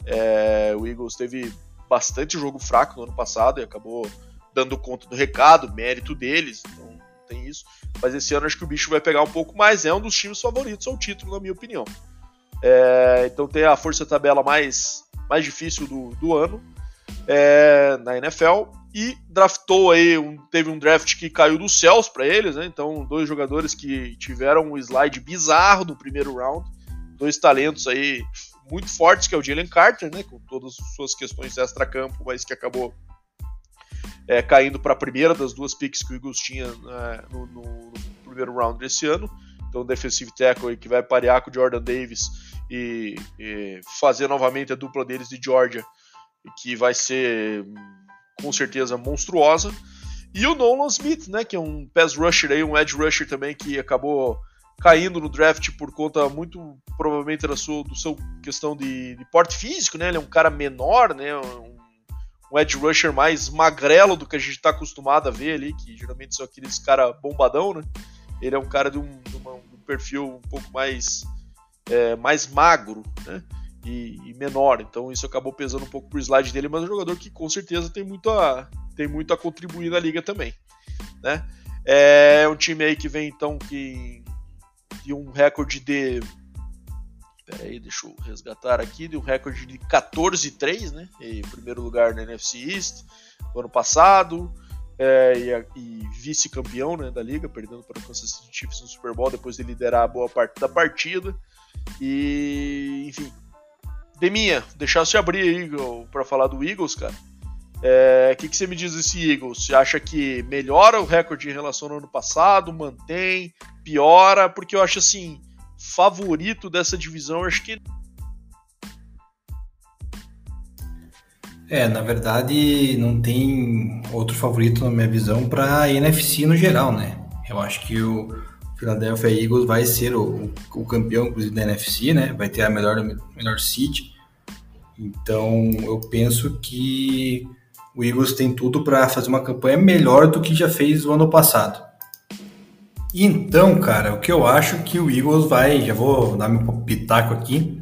É, o Eagles teve bastante jogo fraco no ano passado e acabou dando conta do recado, mérito deles, então tem isso. Mas esse ano acho que o bicho vai pegar um pouco mais, é um dos times favoritos ao título, na minha opinião. É, então tem a força tabela mais, mais difícil do, do ano é, na NFL e draftou aí, um, teve um draft que caiu dos céus para eles, né? Então dois jogadores que tiveram um slide bizarro no primeiro round, dois talentos aí muito fortes que é o Jalen Carter, né? Com todas as suas questões extra-campo, mas que acabou é, caindo para a primeira das duas picks que o Eagles tinha é, no, no, no, primeiro round desse ano. Então, defensive tackle que vai parear com o Jordan Davis e, e, fazer novamente a dupla deles de Georgia, que vai ser com certeza monstruosa. E o Nolan Smith, né, que é um pass rusher aí, um edge rusher também que acabou caindo no draft por conta muito provavelmente da sua do seu questão de, de porte físico, né? Ele é um cara menor, né? Um, um edge rusher mais magrelo do que a gente está acostumado a ver ali, que geralmente são aqueles cara bombadão, né? Ele é um cara de um, de uma, um perfil um pouco mais é, mais magro, né? E, e, menor, então isso acabou pesando um pouco pro slide dele, mas é um jogador que com certeza tem muito a, tem muito a contribuir na liga também, né? É um time aí que vem então que de um recorde de Pera aí, deixa eu resgatar aqui, de um recorde de 14-3, né? Em primeiro lugar na NFC East no ano passado. É, e, e vice-campeão né, da liga, perdendo para o Kansas City Chiefs no Super Bowl depois de liderar a boa parte da partida. E, enfim. Deminha, deixar-se abrir aí para falar do Eagles, cara. O é, que, que você me diz desse Eagles? Você acha que melhora o recorde em relação ao ano passado? Mantém? Piora? Porque eu acho assim, favorito dessa divisão, acho que. É, na verdade, não tem outro favorito na minha visão para a NFC no geral, né? Eu acho que o Philadelphia Eagles vai ser o, o campeão, inclusive, da NFC, né? Vai ter a melhor, melhor seed. Então, eu penso que o Eagles tem tudo para fazer uma campanha melhor do que já fez o ano passado. Então, cara, o que eu acho que o Eagles vai, já vou dar meu pitaco aqui,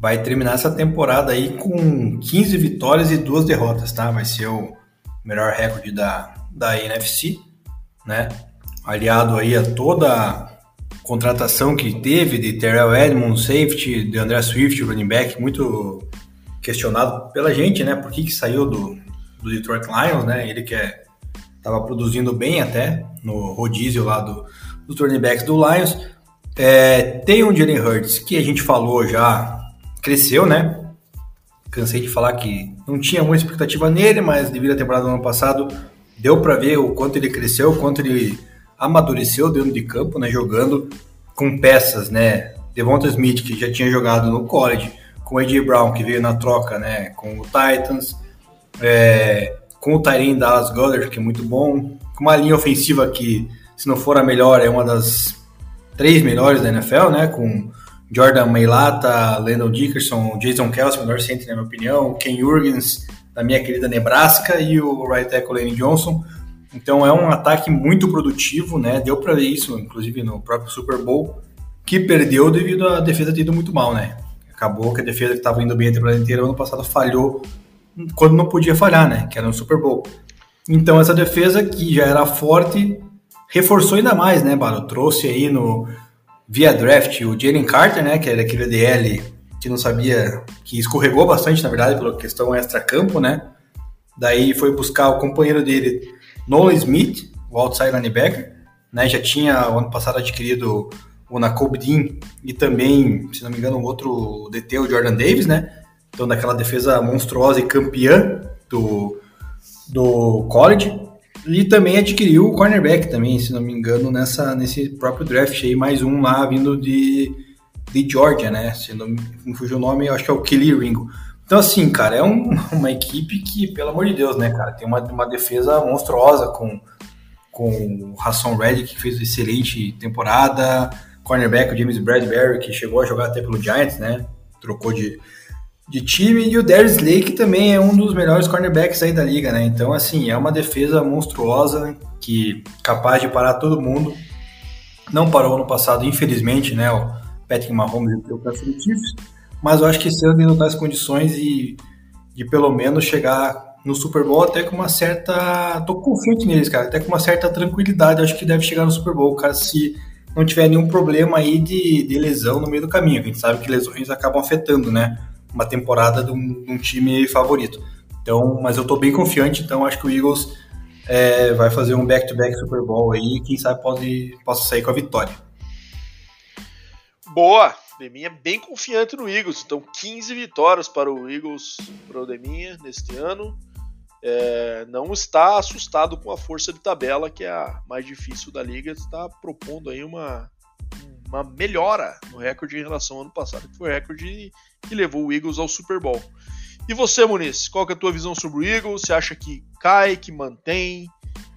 vai terminar essa temporada aí com 15 vitórias e duas derrotas, tá? Vai ser o melhor recorde da, da NFC, né? Aliado aí a toda a contratação que teve de Terrell Edmonds, safety, de André Swift, running back, muito questionado pela gente, né? Por que, que saiu do, do Detroit Lions, né? Ele que é, tava produzindo bem até no rodízio lá do, dos running backs do Lions. É, tem um Jalen Hurts que a gente falou já, cresceu, né? Cansei de falar que não tinha muita expectativa nele, mas devido à temporada do ano passado, deu para ver o quanto ele cresceu, o quanto ele amadureceu dentro de campo, né? Jogando com peças, né? Devonta Smith, que já tinha jogado no college, com A.J. Brown, que veio na troca, né? Com o Titans, é, com o Tyrene Dallas Goddard, que é muito bom, com uma linha ofensiva que, se não for a melhor, é uma das três melhores da NFL, né? Com Jordan Mailata, Landon Dickerson, Jason Kelsey, melhor centro na minha opinião, Ken Jurgens, da minha querida Nebraska, e o right tackle Lane Johnson. Então é um ataque muito produtivo, né? Deu para ver isso, inclusive no próprio Super Bowl, que perdeu devido à defesa ter ido muito mal, né? Acabou que a defesa que estava indo bem a temporada inteira, ano passado falhou quando não podia falhar, né? Que era no Super Bowl. Então essa defesa que já era forte reforçou ainda mais, né, Baro? Trouxe aí no via draft o Jalen Carter, né? Que era aquele DL que não sabia, que escorregou bastante, na verdade, pela questão extra-campo, né? Daí foi buscar o companheiro dele, Nolan Smith, o outside linebacker, né? Já tinha o ano passado adquirido o Nakobe Dean e também, se não me engano, um outro DT, o Jordan Davis, né? então daquela defesa monstruosa e campeã do, do college. E também adquiriu o cornerback também, se não me engano, nessa, nesse próprio draft aí, mais um lá vindo de, de Georgia, né? Se não me fugiu o nome, acho que é o Kelly Ringo. Então, assim, cara, é um, uma equipe que, pelo amor de Deus, né, cara, tem uma, uma defesa monstruosa com, com o Hassan Reddick, que fez uma excelente temporada, cornerback, o James Bradbury, que chegou a jogar até pelo Giants, né? Trocou de, de time e o Darius Lake também é um dos melhores cornerbacks aí da liga, né? Então, assim, é uma defesa monstruosa que capaz de parar todo mundo. Não parou no passado, infelizmente, né? O Patrick Mahomes e o Kansas Chiefs, mas eu acho que esse ano não tá as condições de, de pelo menos chegar no Super Bowl até com uma certa. tô confiante neles, cara, até com uma certa tranquilidade. Eu acho que deve chegar no Super Bowl, cara, se não tiver nenhum problema aí de, de lesão no meio do caminho. A gente sabe que lesões acabam afetando, né? Uma temporada de um, de um, time favorito. Então, mas eu estou bem confiante, então acho que o Eagles é, vai fazer um back-to-back -back Super Bowl aí, quem sabe pode, possa sair com a vitória. Boa! Deminha bem confiante no Eagles, então 15 vitórias para o Eagles, para o Deminha neste ano. É, não está assustado com a força de tabela, que é a mais difícil da liga, está propondo aí uma, uma melhora no recorde em relação ao ano passado, que foi o recorde que levou o Eagles ao Super Bowl. E você, Muniz, qual é a tua visão sobre o Eagles? Você acha que cai, que mantém?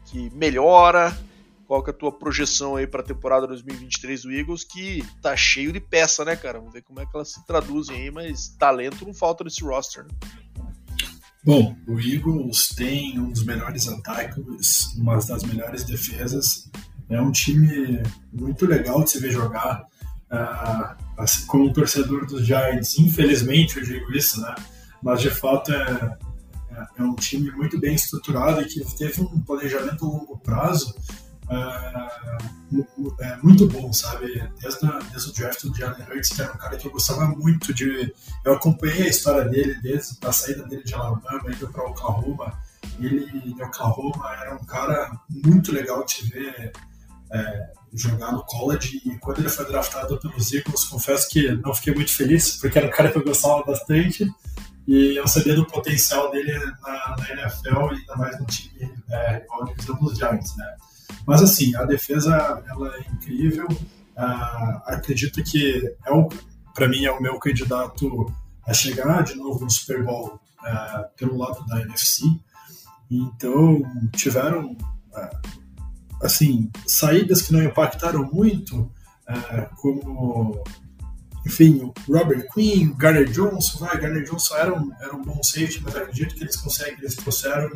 que melhora? Qual que é a tua projeção aí para a temporada 2023 do Eagles, que tá cheio de peça, né, cara? Vamos ver como é que elas se traduzem aí, mas talento não falta nesse roster, né? Bom, o Eagles tem um dos melhores ataques, uma das melhores defesas. É um time muito legal de se ver jogar. Assim, como torcedor dos Giants, infelizmente eu digo isso, né? Mas de fato é, é, é um time muito bem estruturado e que teve um planejamento a longo prazo uh, é, muito bom, sabe? Desde, a, desde o draft do Jalen Hurts, que era um cara que eu gostava muito de. Eu acompanhei a história dele desde a saída dele de Alabama, indo para Oklahoma. Ele de Oklahoma era um cara muito legal de ver é, jogar no college. E quando ele foi draftado pelos Eagles, confesso que não fiquei muito feliz, porque era um cara que eu gostava bastante. E eu sabia do potencial dele na, na NFL ainda mais no time é, igual divisão dos Giants, né? Mas assim, a defesa ela é incrível. Uh, acredito que é o, para mim é o meu candidato a chegar de novo no Super Bowl uh, pelo lado da NFC. Então tiveram uh, assim saídas que não impactaram muito, como enfim, o Robert Quinn, o Garner Johnson, vai, Garner Johnson era um, era um bom safety, mas acredito que eles conseguem, eles trouxeram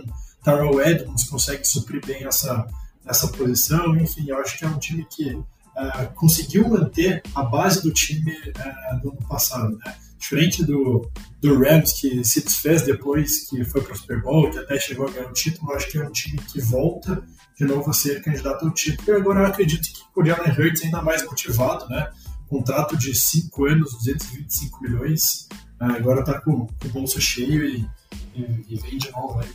Tarell Edmonds, consegue suprir bem essa, essa posição. Enfim, eu acho que é um time que uh, conseguiu manter a base do time uh, do ano passado, né? Diferente do, do Rams, que se desfez depois que foi para o Super Bowl, que até chegou a ganhar o título, acho que é um time que volta de novo a ser candidato ao título. E agora eu acredito que o Jalen Hurts ainda mais motivado, né? Contrato de 5 anos, 225 milhões. Uh, agora está com, o bolso cheio e, e, e vem de novo aí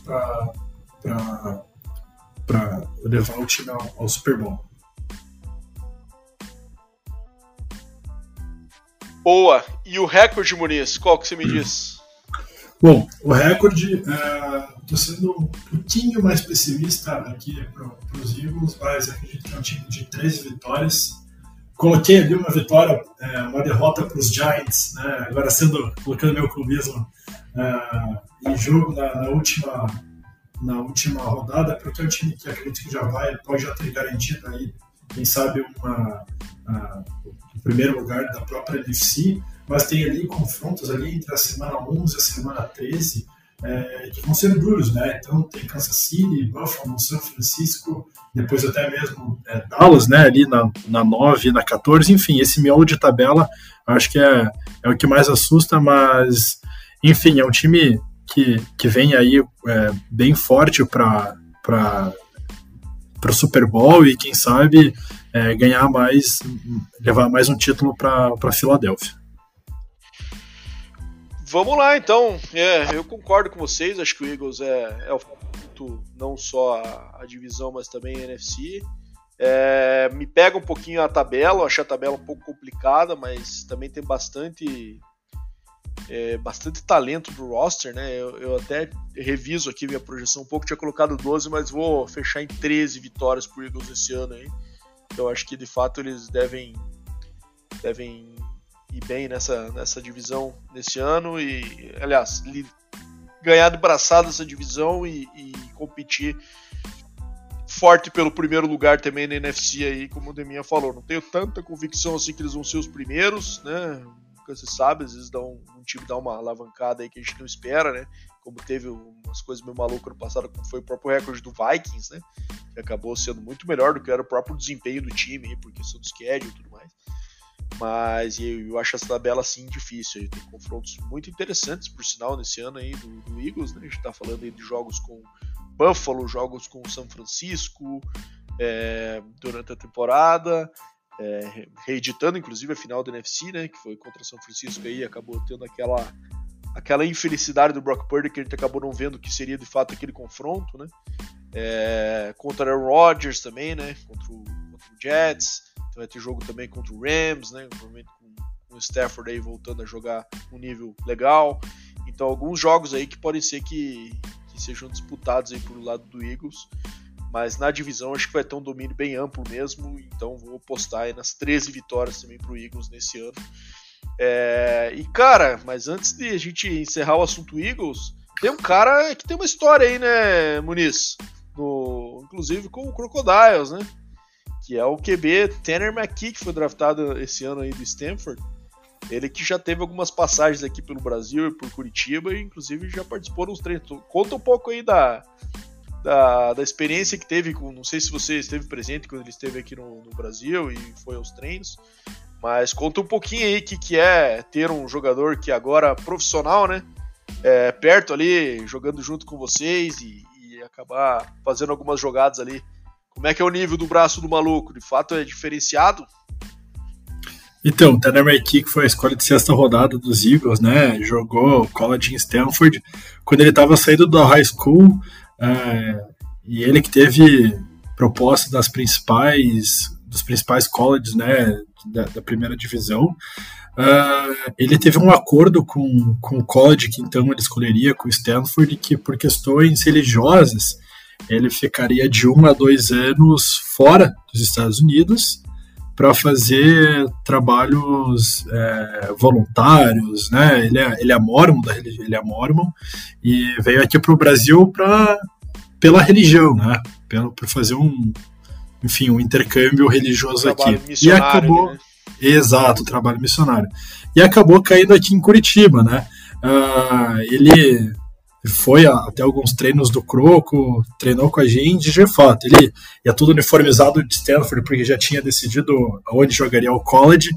para levar o time ao, ao Super Bowl. Boa. E o recorde, Muniz, qual que você me diz? Bom, o recorde, estou uh, sendo um pouquinho mais pessimista aqui para os Eagles, mas acredito que é um time de 13 vitórias. Coloquei ali uma vitória, é, uma derrota para os Giants, né, agora sendo, colocando meu clubismo uh, em jogo na, na última na última rodada, porque é um time que acredito que já vai, pode já ter garantido aí, quem sabe, uma, a, o primeiro lugar da própria NFC, mas tem ali confrontos ali entre a semana 11 e a semana 13, é, que vão ser duros, né? Então tem Kansas City, Buffalo, São Francisco, depois até mesmo é, Dallas, né? Ali na, na 9 na 14, enfim, esse miolo de tabela acho que é, é o que mais assusta, mas enfim, é um time que, que vem aí é, bem forte para o Super Bowl e quem sabe é, ganhar mais, levar mais um título para Filadélfia. Vamos lá então, é, eu concordo com vocês, acho que o Eagles é, é o não só a, a, divisão, mas também a NFC. É, me pega um pouquinho a tabela, eu a tabela um pouco complicada, mas também tem bastante é, bastante talento do roster, né? Eu, eu, até reviso aqui minha projeção um pouco, tinha colocado 12, mas vou fechar em 13 vitórias por Eagles esse ano aí. Então acho que de fato eles devem devem ir bem nessa, nessa divisão nesse ano e, aliás, li, ganhar de braçada essa divisão e, e, competir forte pelo primeiro lugar também na NFC aí, como o Deminha falou. Não tenho tanta convicção assim que eles vão ser os primeiros, né? se sabe, às vezes dá um, um time dá uma alavancada aí que a gente não espera, né? Como teve umas coisas meio malucas no passado, como foi o próprio recorde do Vikings, né? Que acabou sendo muito melhor do que era o próprio desempenho do time, por questão do schedule e tudo mais. Mas eu acho essa tabela assim difícil. Tem confrontos muito interessantes, por sinal, nesse ano aí do, do Eagles. Né? A gente está falando aí de jogos com Buffalo, jogos com São Francisco é, durante a temporada é, reeditando inclusive a final do NFC, né, que foi contra São Francisco aí, acabou tendo aquela aquela infelicidade do Brock Purdy que gente acabou não vendo que seria de fato aquele confronto, né, é, contra o Rodgers também, né, contra o, contra o Jets, então vai ter jogo também contra o Rams, né, provavelmente com, com o Stafford aí voltando a jogar um nível legal, então alguns jogos aí que podem ser que, que sejam disputados aí por lado do Eagles, mas na divisão acho que vai ter um domínio bem amplo mesmo, então vou apostar nas 13 vitórias também para o Eagles nesse ano. É, e cara, mas antes de a gente encerrar o assunto Eagles, tem um cara que tem uma história aí, né, Muniz? No, inclusive com o Crocodiles, né? Que é o QB Tanner McKee, que foi draftado esse ano aí do Stanford. Ele que já teve algumas passagens aqui pelo Brasil e por Curitiba, e inclusive já participou nos treinos. Conta um pouco aí da, da, da experiência que teve com. Não sei se você esteve presente quando ele esteve aqui no, no Brasil e foi aos treinos. Mas conta um pouquinho aí que, que é ter um jogador que agora profissional, né? É, perto ali, jogando junto com vocês e, e, acabar fazendo algumas jogadas ali. Como é que é o nível do braço do maluco? De fato é diferenciado? Então, o Tanner McKee, que foi a escolha de sexta rodada dos Eagles, né? Jogou college em Stanford. Quando ele estava saindo da high school, é, e ele que teve proposta das principais dos principais colleges, né, da, da primeira divisão, uh, ele teve um acordo com, com o college que então ele escolheria, com o Stanford, que por questões religiosas ele ficaria de um a dois anos fora dos Estados Unidos para fazer trabalhos é, voluntários, né? Ele é, ele é mormon, ele é mormon e veio aqui para o Brasil para pela religião, né? Pelo, por fazer um, enfim, um intercâmbio religioso aqui. E acabou, né? exato, trabalho missionário. E acabou caindo aqui em Curitiba, né? Uh, ele foi até alguns treinos do Croco, treinou com a gente, de fato, ele ia tudo uniformizado de Stanford, porque já tinha decidido onde jogaria o college,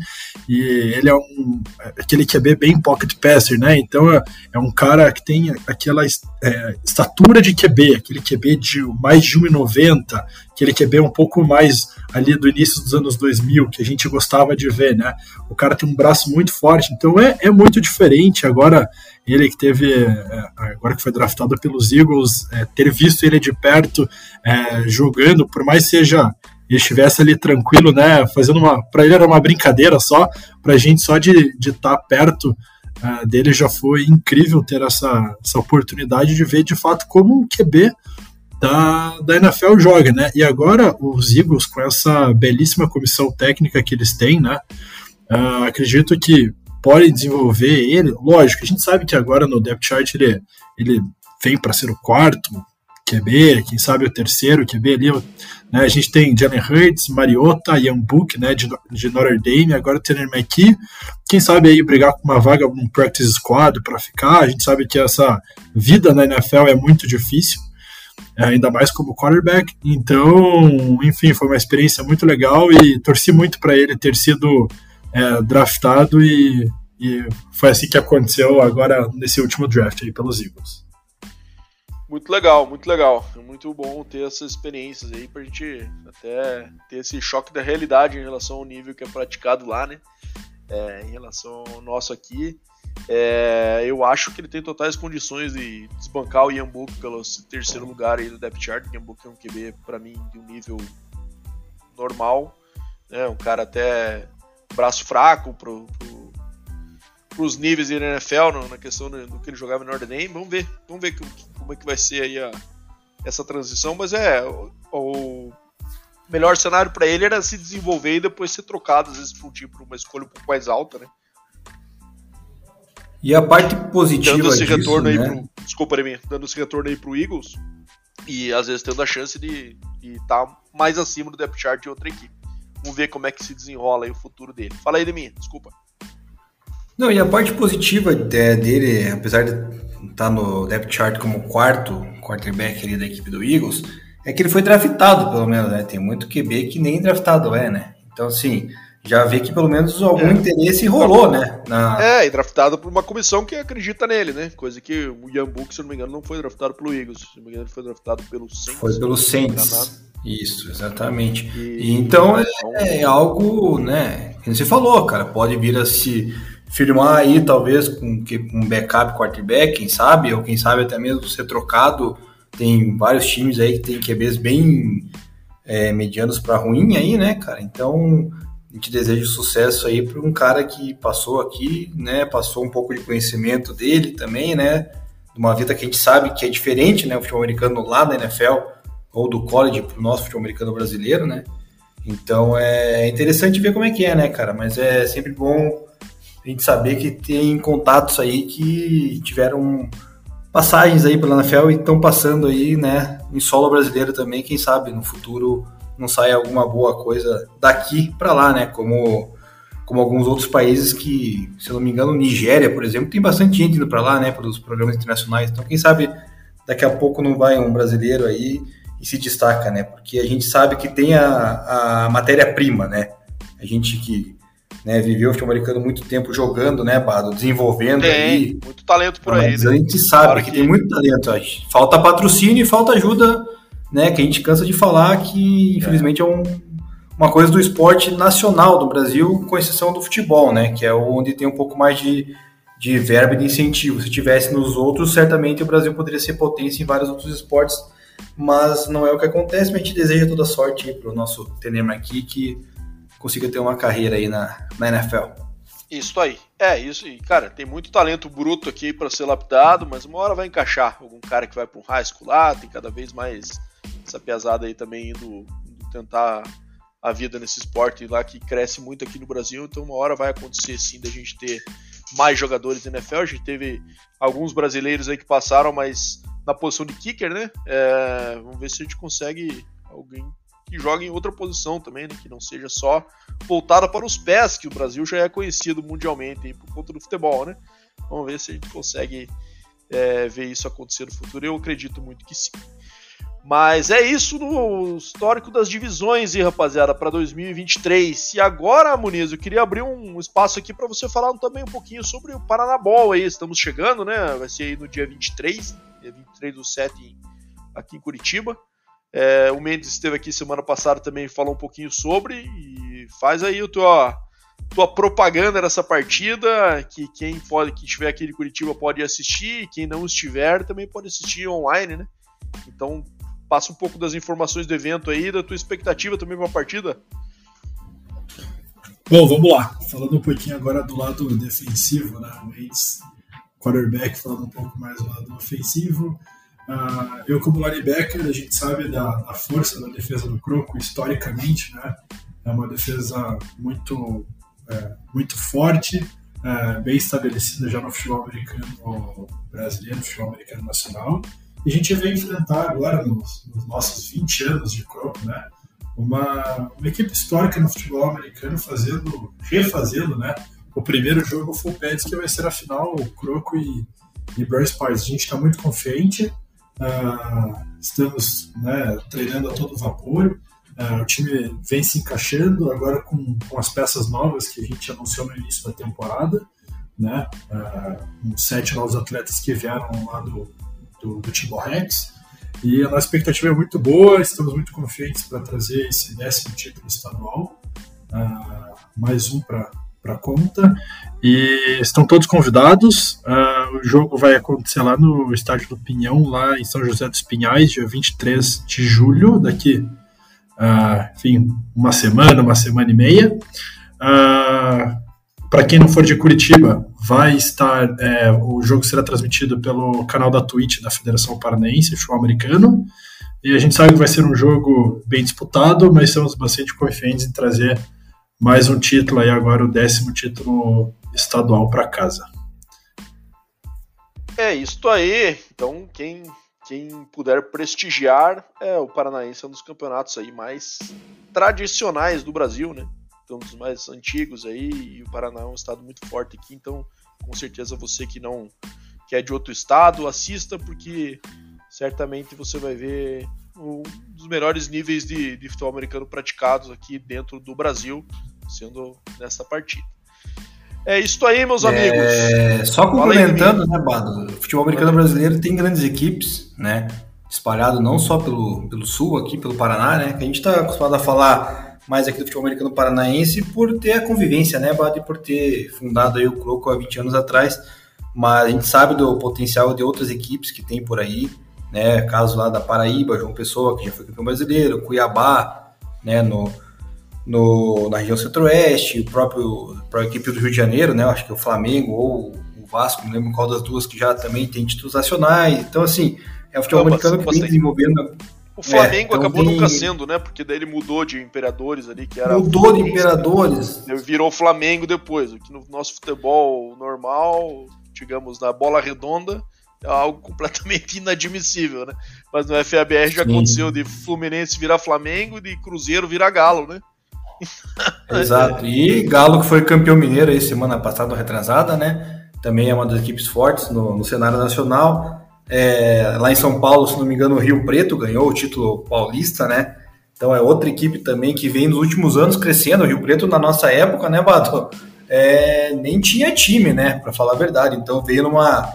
e ele é um aquele QB bem pocket passer, né, então é, é um cara que tem aquela é, estatura de QB, aquele QB de mais de 1,90, aquele QB um pouco mais ali do início dos anos 2000, que a gente gostava de ver, né, o cara tem um braço muito forte, então é, é muito diferente, agora ele que teve, é, agora que foi draftado pelos Eagles, é, ter visto ele de perto é, jogando, por mais seja ele estivesse ali tranquilo, né, fazendo uma, para ele era uma brincadeira só, para a gente só de estar tá perto uh, dele já foi incrível ter essa, essa oportunidade de ver de fato como um QB da, da NFL joga, né? E agora os Eagles com essa belíssima comissão técnica que eles têm, né? Uh, acredito que podem desenvolver ele. Lógico, a gente sabe que agora no depth chart ele, ele vem para ser o quarto QB, quem sabe o terceiro QB ali. Né? A gente tem Jalen Hurts, Mariota, Ian Book, né, de, de Notre Dame, agora o Tanner McKee. Quem sabe aí brigar com uma vaga no practice squad para ficar. A gente sabe que essa vida na NFL é muito difícil. É, ainda mais como quarterback. Então, enfim, foi uma experiência muito legal e torci muito para ele ter sido é, draftado e, e foi assim que aconteceu agora nesse último draft aí pelos Eagles. Muito legal, muito legal. É muito bom ter essas experiências aí pra gente até ter esse choque da realidade em relação ao nível que é praticado lá, né? É, em relação ao nosso aqui. É, eu acho que ele tem totais condições de desbancar o Book pelo terceiro lugar aí do depth chart. Ian Book é um QB, para mim, de um nível normal. Né? Um cara até braço fraco pro, pro, pros níveis da NFL no, na questão do, do, que ele jogava no Notre Dame. Vamos ver, vamos ver como, como é que vai ser aí a, essa transição, mas é o, o melhor cenário para ele era se desenvolver e depois ser trocado às vezes um time por uma escolha um pouco mais alta, né? E a parte positiva dando esse disso, retorno né? aí pro, desculpa mim, dando esse retorno aí pro Eagles e às vezes tendo a chance de estar tá mais acima do depth chart de outra equipe. Vamos ver como é que se desenrola aí o futuro dele. Fala aí de mim, desculpa. Não, e a parte positiva dele, apesar de estar tá no depth chart como quarto quarterback ali da equipe do Eagles, é que ele foi draftado, pelo menos, né? Tem muito QB que nem draftado é, né? Então, assim, já vê que pelo menos algum é. interesse rolou, né? Na... É, e draftado por uma comissão que acredita nele, né? Coisa que o Ian Book, se não me engano, não foi draftado pelo Eagles. Se não me engano, ele foi draftado pelo Saints. Foi pelo Saints. Isso, exatamente. E, então é, é, algo, né? Que você falou, cara, pode vir a se firmar aí, talvez, com um backup quarterback, quem sabe, ou quem sabe até mesmo ser trocado. Tem vários times aí que tem QBs bem é, medianos para ruim aí, né, cara? Então, a gente deseja sucesso aí para um cara que passou aqui, né? Passou um pouco de conhecimento dele também, né? De uma vida que a gente sabe que é diferente, né? O futebol americano lá na NFL ou do college para o nosso futebol americano brasileiro, né? Então é interessante ver como é que é, né, cara? Mas é sempre bom a gente saber que tem contatos aí que tiveram passagens aí pela NFL e estão passando aí, né, em solo brasileiro também, quem sabe no futuro não sai alguma boa coisa daqui para lá, né, como como alguns outros países que, se eu não me engano, Nigéria, por exemplo, tem bastante gente indo para lá, né, para os programas internacionais. Então, quem sabe daqui a pouco não vai um brasileiro aí e se destaca, né? Porque a gente sabe que tem a, a matéria-prima, né? A gente que né, viveu o futebol americano muito tempo jogando, né, Bado? Desenvolvendo tem, aí. muito talento por aí. Mas né? a gente sabe claro que, que, tem muito talento. Falta patrocínio e falta ajuda, né? Que a gente cansa de falar que, infelizmente, é, é um, uma coisa do esporte nacional do Brasil, com exceção do futebol, né? Que é onde tem um pouco mais de, de verba e de incentivo. Se tivesse nos outros, certamente o Brasil poderia ser potência em vários outros esportes, mas não é o que acontece. Mas a gente deseja toda sorte para o nosso Tenema aqui, que consiga ter uma carreira aí na, na NFL. Isso aí. É, isso. E, cara, tem muito talento bruto aqui para ser lapidado, mas uma hora vai encaixar. Algum cara que vai para um high school lá, tem cada vez mais essa pesada aí também indo, indo tentar a vida nesse esporte lá que cresce muito aqui no Brasil, então uma hora vai acontecer sim da gente ter mais jogadores da NFL. A gente teve alguns brasileiros aí que passaram, mas na posição de kicker, né? É, vamos ver se a gente consegue alguém que jogue em outra posição também, né? Que não seja só voltada para os pés, que o Brasil já é conhecido mundialmente aí, por conta do futebol, né? Vamos ver se a gente consegue é, ver isso acontecer no futuro. Eu acredito muito que sim. Mas é isso no histórico das divisões, hein, rapaziada, para 2023. E agora, Muniz, eu queria abrir um espaço aqui para você falar também um pouquinho sobre o Paranabol aí. Estamos chegando, né? Vai ser aí no dia 23, dia 23 do 7 aqui em Curitiba. É, o Mendes esteve aqui semana passada também falou um pouquinho sobre e faz aí o tua, tua propaganda dessa partida, que quem pode, que estiver aqui em Curitiba pode assistir, e quem não estiver também pode assistir online, né? Então Passa um pouco das informações do evento aí, da tua expectativa também para a partida. Bom, vamos lá. Falando um pouquinho agora do lado defensivo, né? O Wentz, quarterback, falando um pouco mais do lado ofensivo. Uh, eu, como linebacker, a gente sabe da, da, força da defesa do Croco, historicamente, né? É uma defesa muito, é, muito forte, é, bem estabelecida já no futebol americano brasileiro, no futebol americano nacional. E a gente vai enfrentar agora, nos, nos nossos 20 anos de Croco, né? Uma, uma, equipe histórica no futebol americano fazendo, refazendo, né? O primeiro jogo Full Pads, que vai ser a final Croco e, e Burns Pies. A gente está muito confiante, uh, estamos né, treinando a todo vapor. Uh, o time vem se encaixando agora com, com as peças novas que a gente anunciou no início da temporada, né? Uh, sete novos atletas que vieram lá do, do, do Timor Rex. E a nossa expectativa é muito boa, estamos muito confiantes para trazer esse décimo título estadual, uh, mais um para para conta. E estão todos convidados. Uh, o jogo vai acontecer lá no estádio do Pinhão, lá em São José dos Pinhais, dia 23 de julho, daqui, uh, enfim, uma semana, uma semana e meia. Uh, para quem não for de Curitiba, vai estar. É, o jogo será transmitido pelo canal da Twitch da Federação Paranaense, Show Americano. E a gente sabe que vai ser um jogo bem disputado, mas estamos bastante confiantes em trazer mais um título aí, agora o décimo título estadual para casa. É isso aí. Então, quem, quem puder prestigiar, é o Paranaense é um dos campeonatos aí mais tradicionais do Brasil, né? Um dos mais antigos aí, e o Paraná é um estado muito forte aqui, então com certeza você que não que é de outro estado, assista, porque certamente você vai ver um dos melhores níveis de, de futebol americano praticados aqui dentro do Brasil, sendo nessa partida. É isso aí, meus amigos. É, só complementando, né, Bado? O futebol americano brasileiro tem grandes equipes, né? Espalhado não só pelo, pelo sul, aqui pelo Paraná, né? Que a gente está acostumado a falar mais aqui do futebol americano paranaense por ter a convivência, né, Bad, por ter fundado aí o Croco há 20 anos atrás, mas a gente sabe do potencial de outras equipes que tem por aí, né, caso lá da Paraíba, João Pessoa, que já foi campeão brasileiro, Cuiabá, né, no, no, na região centro-oeste, o próprio a equipe do Rio de Janeiro, né, acho que é o Flamengo ou o Vasco, não lembro qual das duas, que já também tem títulos nacionais, então assim, é o futebol americano que vem desenvolvendo o Flamengo é, então acabou tem... nunca sendo, né? Porque daí ele mudou de imperadores ali, que era. Mudou de imperadores. Virou Flamengo depois. Aqui no nosso futebol normal, digamos, na bola redonda, É algo completamente inadmissível, né? Mas no FABR já Sim. aconteceu de Fluminense virar Flamengo, de Cruzeiro virar Galo, né? Exato. E Galo que foi campeão mineiro aí semana passada, retrasada, né? Também é uma das equipes fortes no, no cenário nacional. É, lá em São Paulo, se não me engano, o Rio Preto ganhou o título paulista, né? Então é outra equipe também que vem nos últimos anos crescendo. O Rio Preto, na nossa época, né, Bato? É, nem tinha time, né? Para falar a verdade. Então veio numa,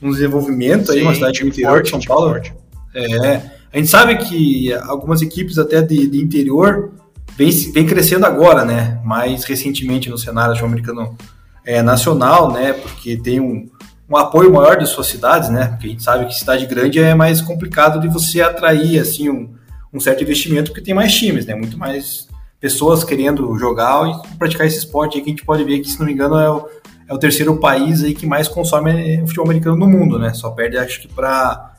um desenvolvimento Sim, aí, uma cidade interior de São Paulo. Forte. É, a gente sabe que algumas equipes até de, de interior vem, vem crescendo agora, né? Mais recentemente no cenário sul-americano é, nacional, né? Porque tem um, um apoio maior de suas cidades, né? Porque a gente sabe que cidade grande é mais complicado de você atrair assim um, um certo investimento, porque tem mais times, né? Muito mais pessoas querendo jogar e praticar esse esporte aí que a gente pode ver que, se não me engano, é o, é o terceiro país aí que mais consome futebol americano no mundo, né? Só perde, acho que, para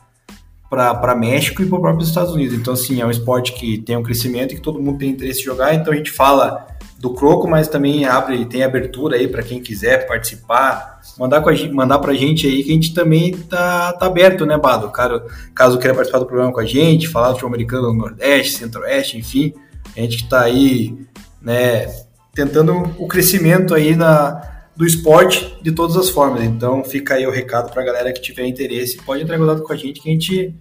para México e para os próprios Estados Unidos. Então, assim, é um esporte que tem um crescimento e que todo mundo tem interesse em jogar. Então, a gente fala do Croco, mas também abre, tem abertura aí para quem quiser participar, mandar com a gente, mandar pra gente aí que a gente também tá, tá aberto, né, Bado? Caso, caso queira participar do programa com a gente, falar do futebol americano no Nordeste, Centro-Oeste, enfim, a gente que tá aí, né, tentando o crescimento aí na, do esporte de todas as formas. Então fica aí o recado para a galera que tiver interesse, pode entrar em contato com a gente que a gente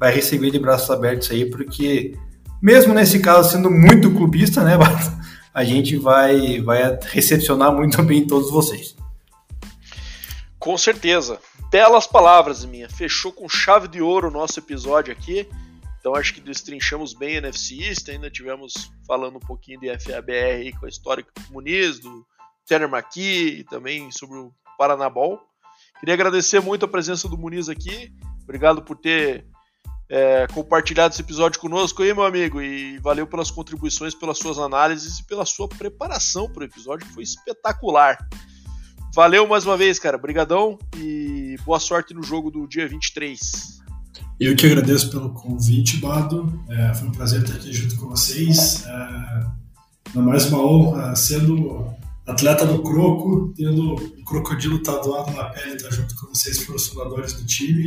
vai receber de braços abertos aí, porque mesmo nesse caso sendo muito clubista, né, Bado? A gente vai, vai recepcionar muito bem todos vocês. Com certeza. Belas palavras, minha. Fechou com chave de ouro o nosso episódio aqui. Então acho que destrinchamos bem a NFC East, ainda tivemos falando um pouquinho de FABR com a história do Muniz, do Tanner McKee e também sobre o Paranabol. Queria agradecer muito a presença do Muniz aqui. Obrigado por ter é, compartilhado esse episódio conosco aí, meu amigo. E valeu pelas contribuições, pelas suas análises e pela sua preparação para o episódio, que foi espetacular. Valeu mais uma vez, cara. Obrigadão e boa sorte no jogo do dia 23. Eu que agradeço pelo convite, Bado. É, foi um prazer estar aqui junto com vocês. É, mais uma honra sendo atleta do Croco, tendo o crocodilo tatuado na pele, estar junto com vocês, os fundadores do time.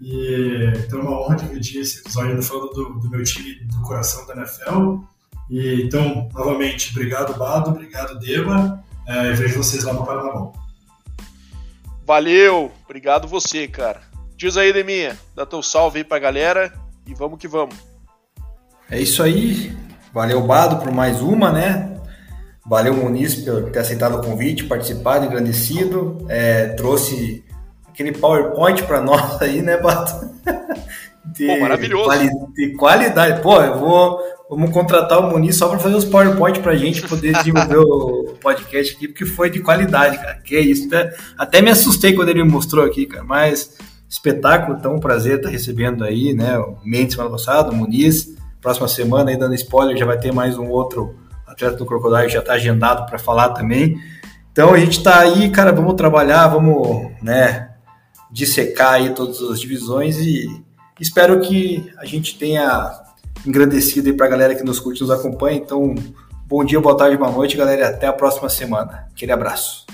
E então é uma honra dividir esse episódio ainda falando do, do, meu time do coração da NFL. E, então, novamente, obrigado, Bado, obrigado, Deva. É, e vejo vocês lá no Paraná. Valeu, obrigado você, cara. Diz aí, Deminha, dá teu salve aí pra galera e vamos que vamos. É isso aí. Valeu, Bado, por mais uma, né? Valeu, Muniz, por ter aceitado o convite, participado, engrandecido. É, trouxe aquele PowerPoint para nós aí, né, Bato? De, Pô, maravilhoso. Quali de qualidade. Pô, eu vou. Vamos contratar o Muniz só para fazer os PowerPoint para a gente poder desenvolver o podcast aqui, porque foi de qualidade, cara. Que é isso. Até, até me assustei quando ele me mostrou aqui, cara. Mas espetáculo, tão prazer estar recebendo aí, né? O Mendes semana passada, o Muniz. Próxima semana, aí dando spoiler, já vai ter mais um outro atleta do Crocodile, já está agendado para falar também. Então a gente está aí, cara, vamos trabalhar, vamos, né? Dissecar aí todas as divisões e espero que a gente tenha engrandecido aí para a galera que nos curte, nos acompanha. Então, bom dia, boa tarde, boa noite, galera, e até a próxima semana. Aquele abraço.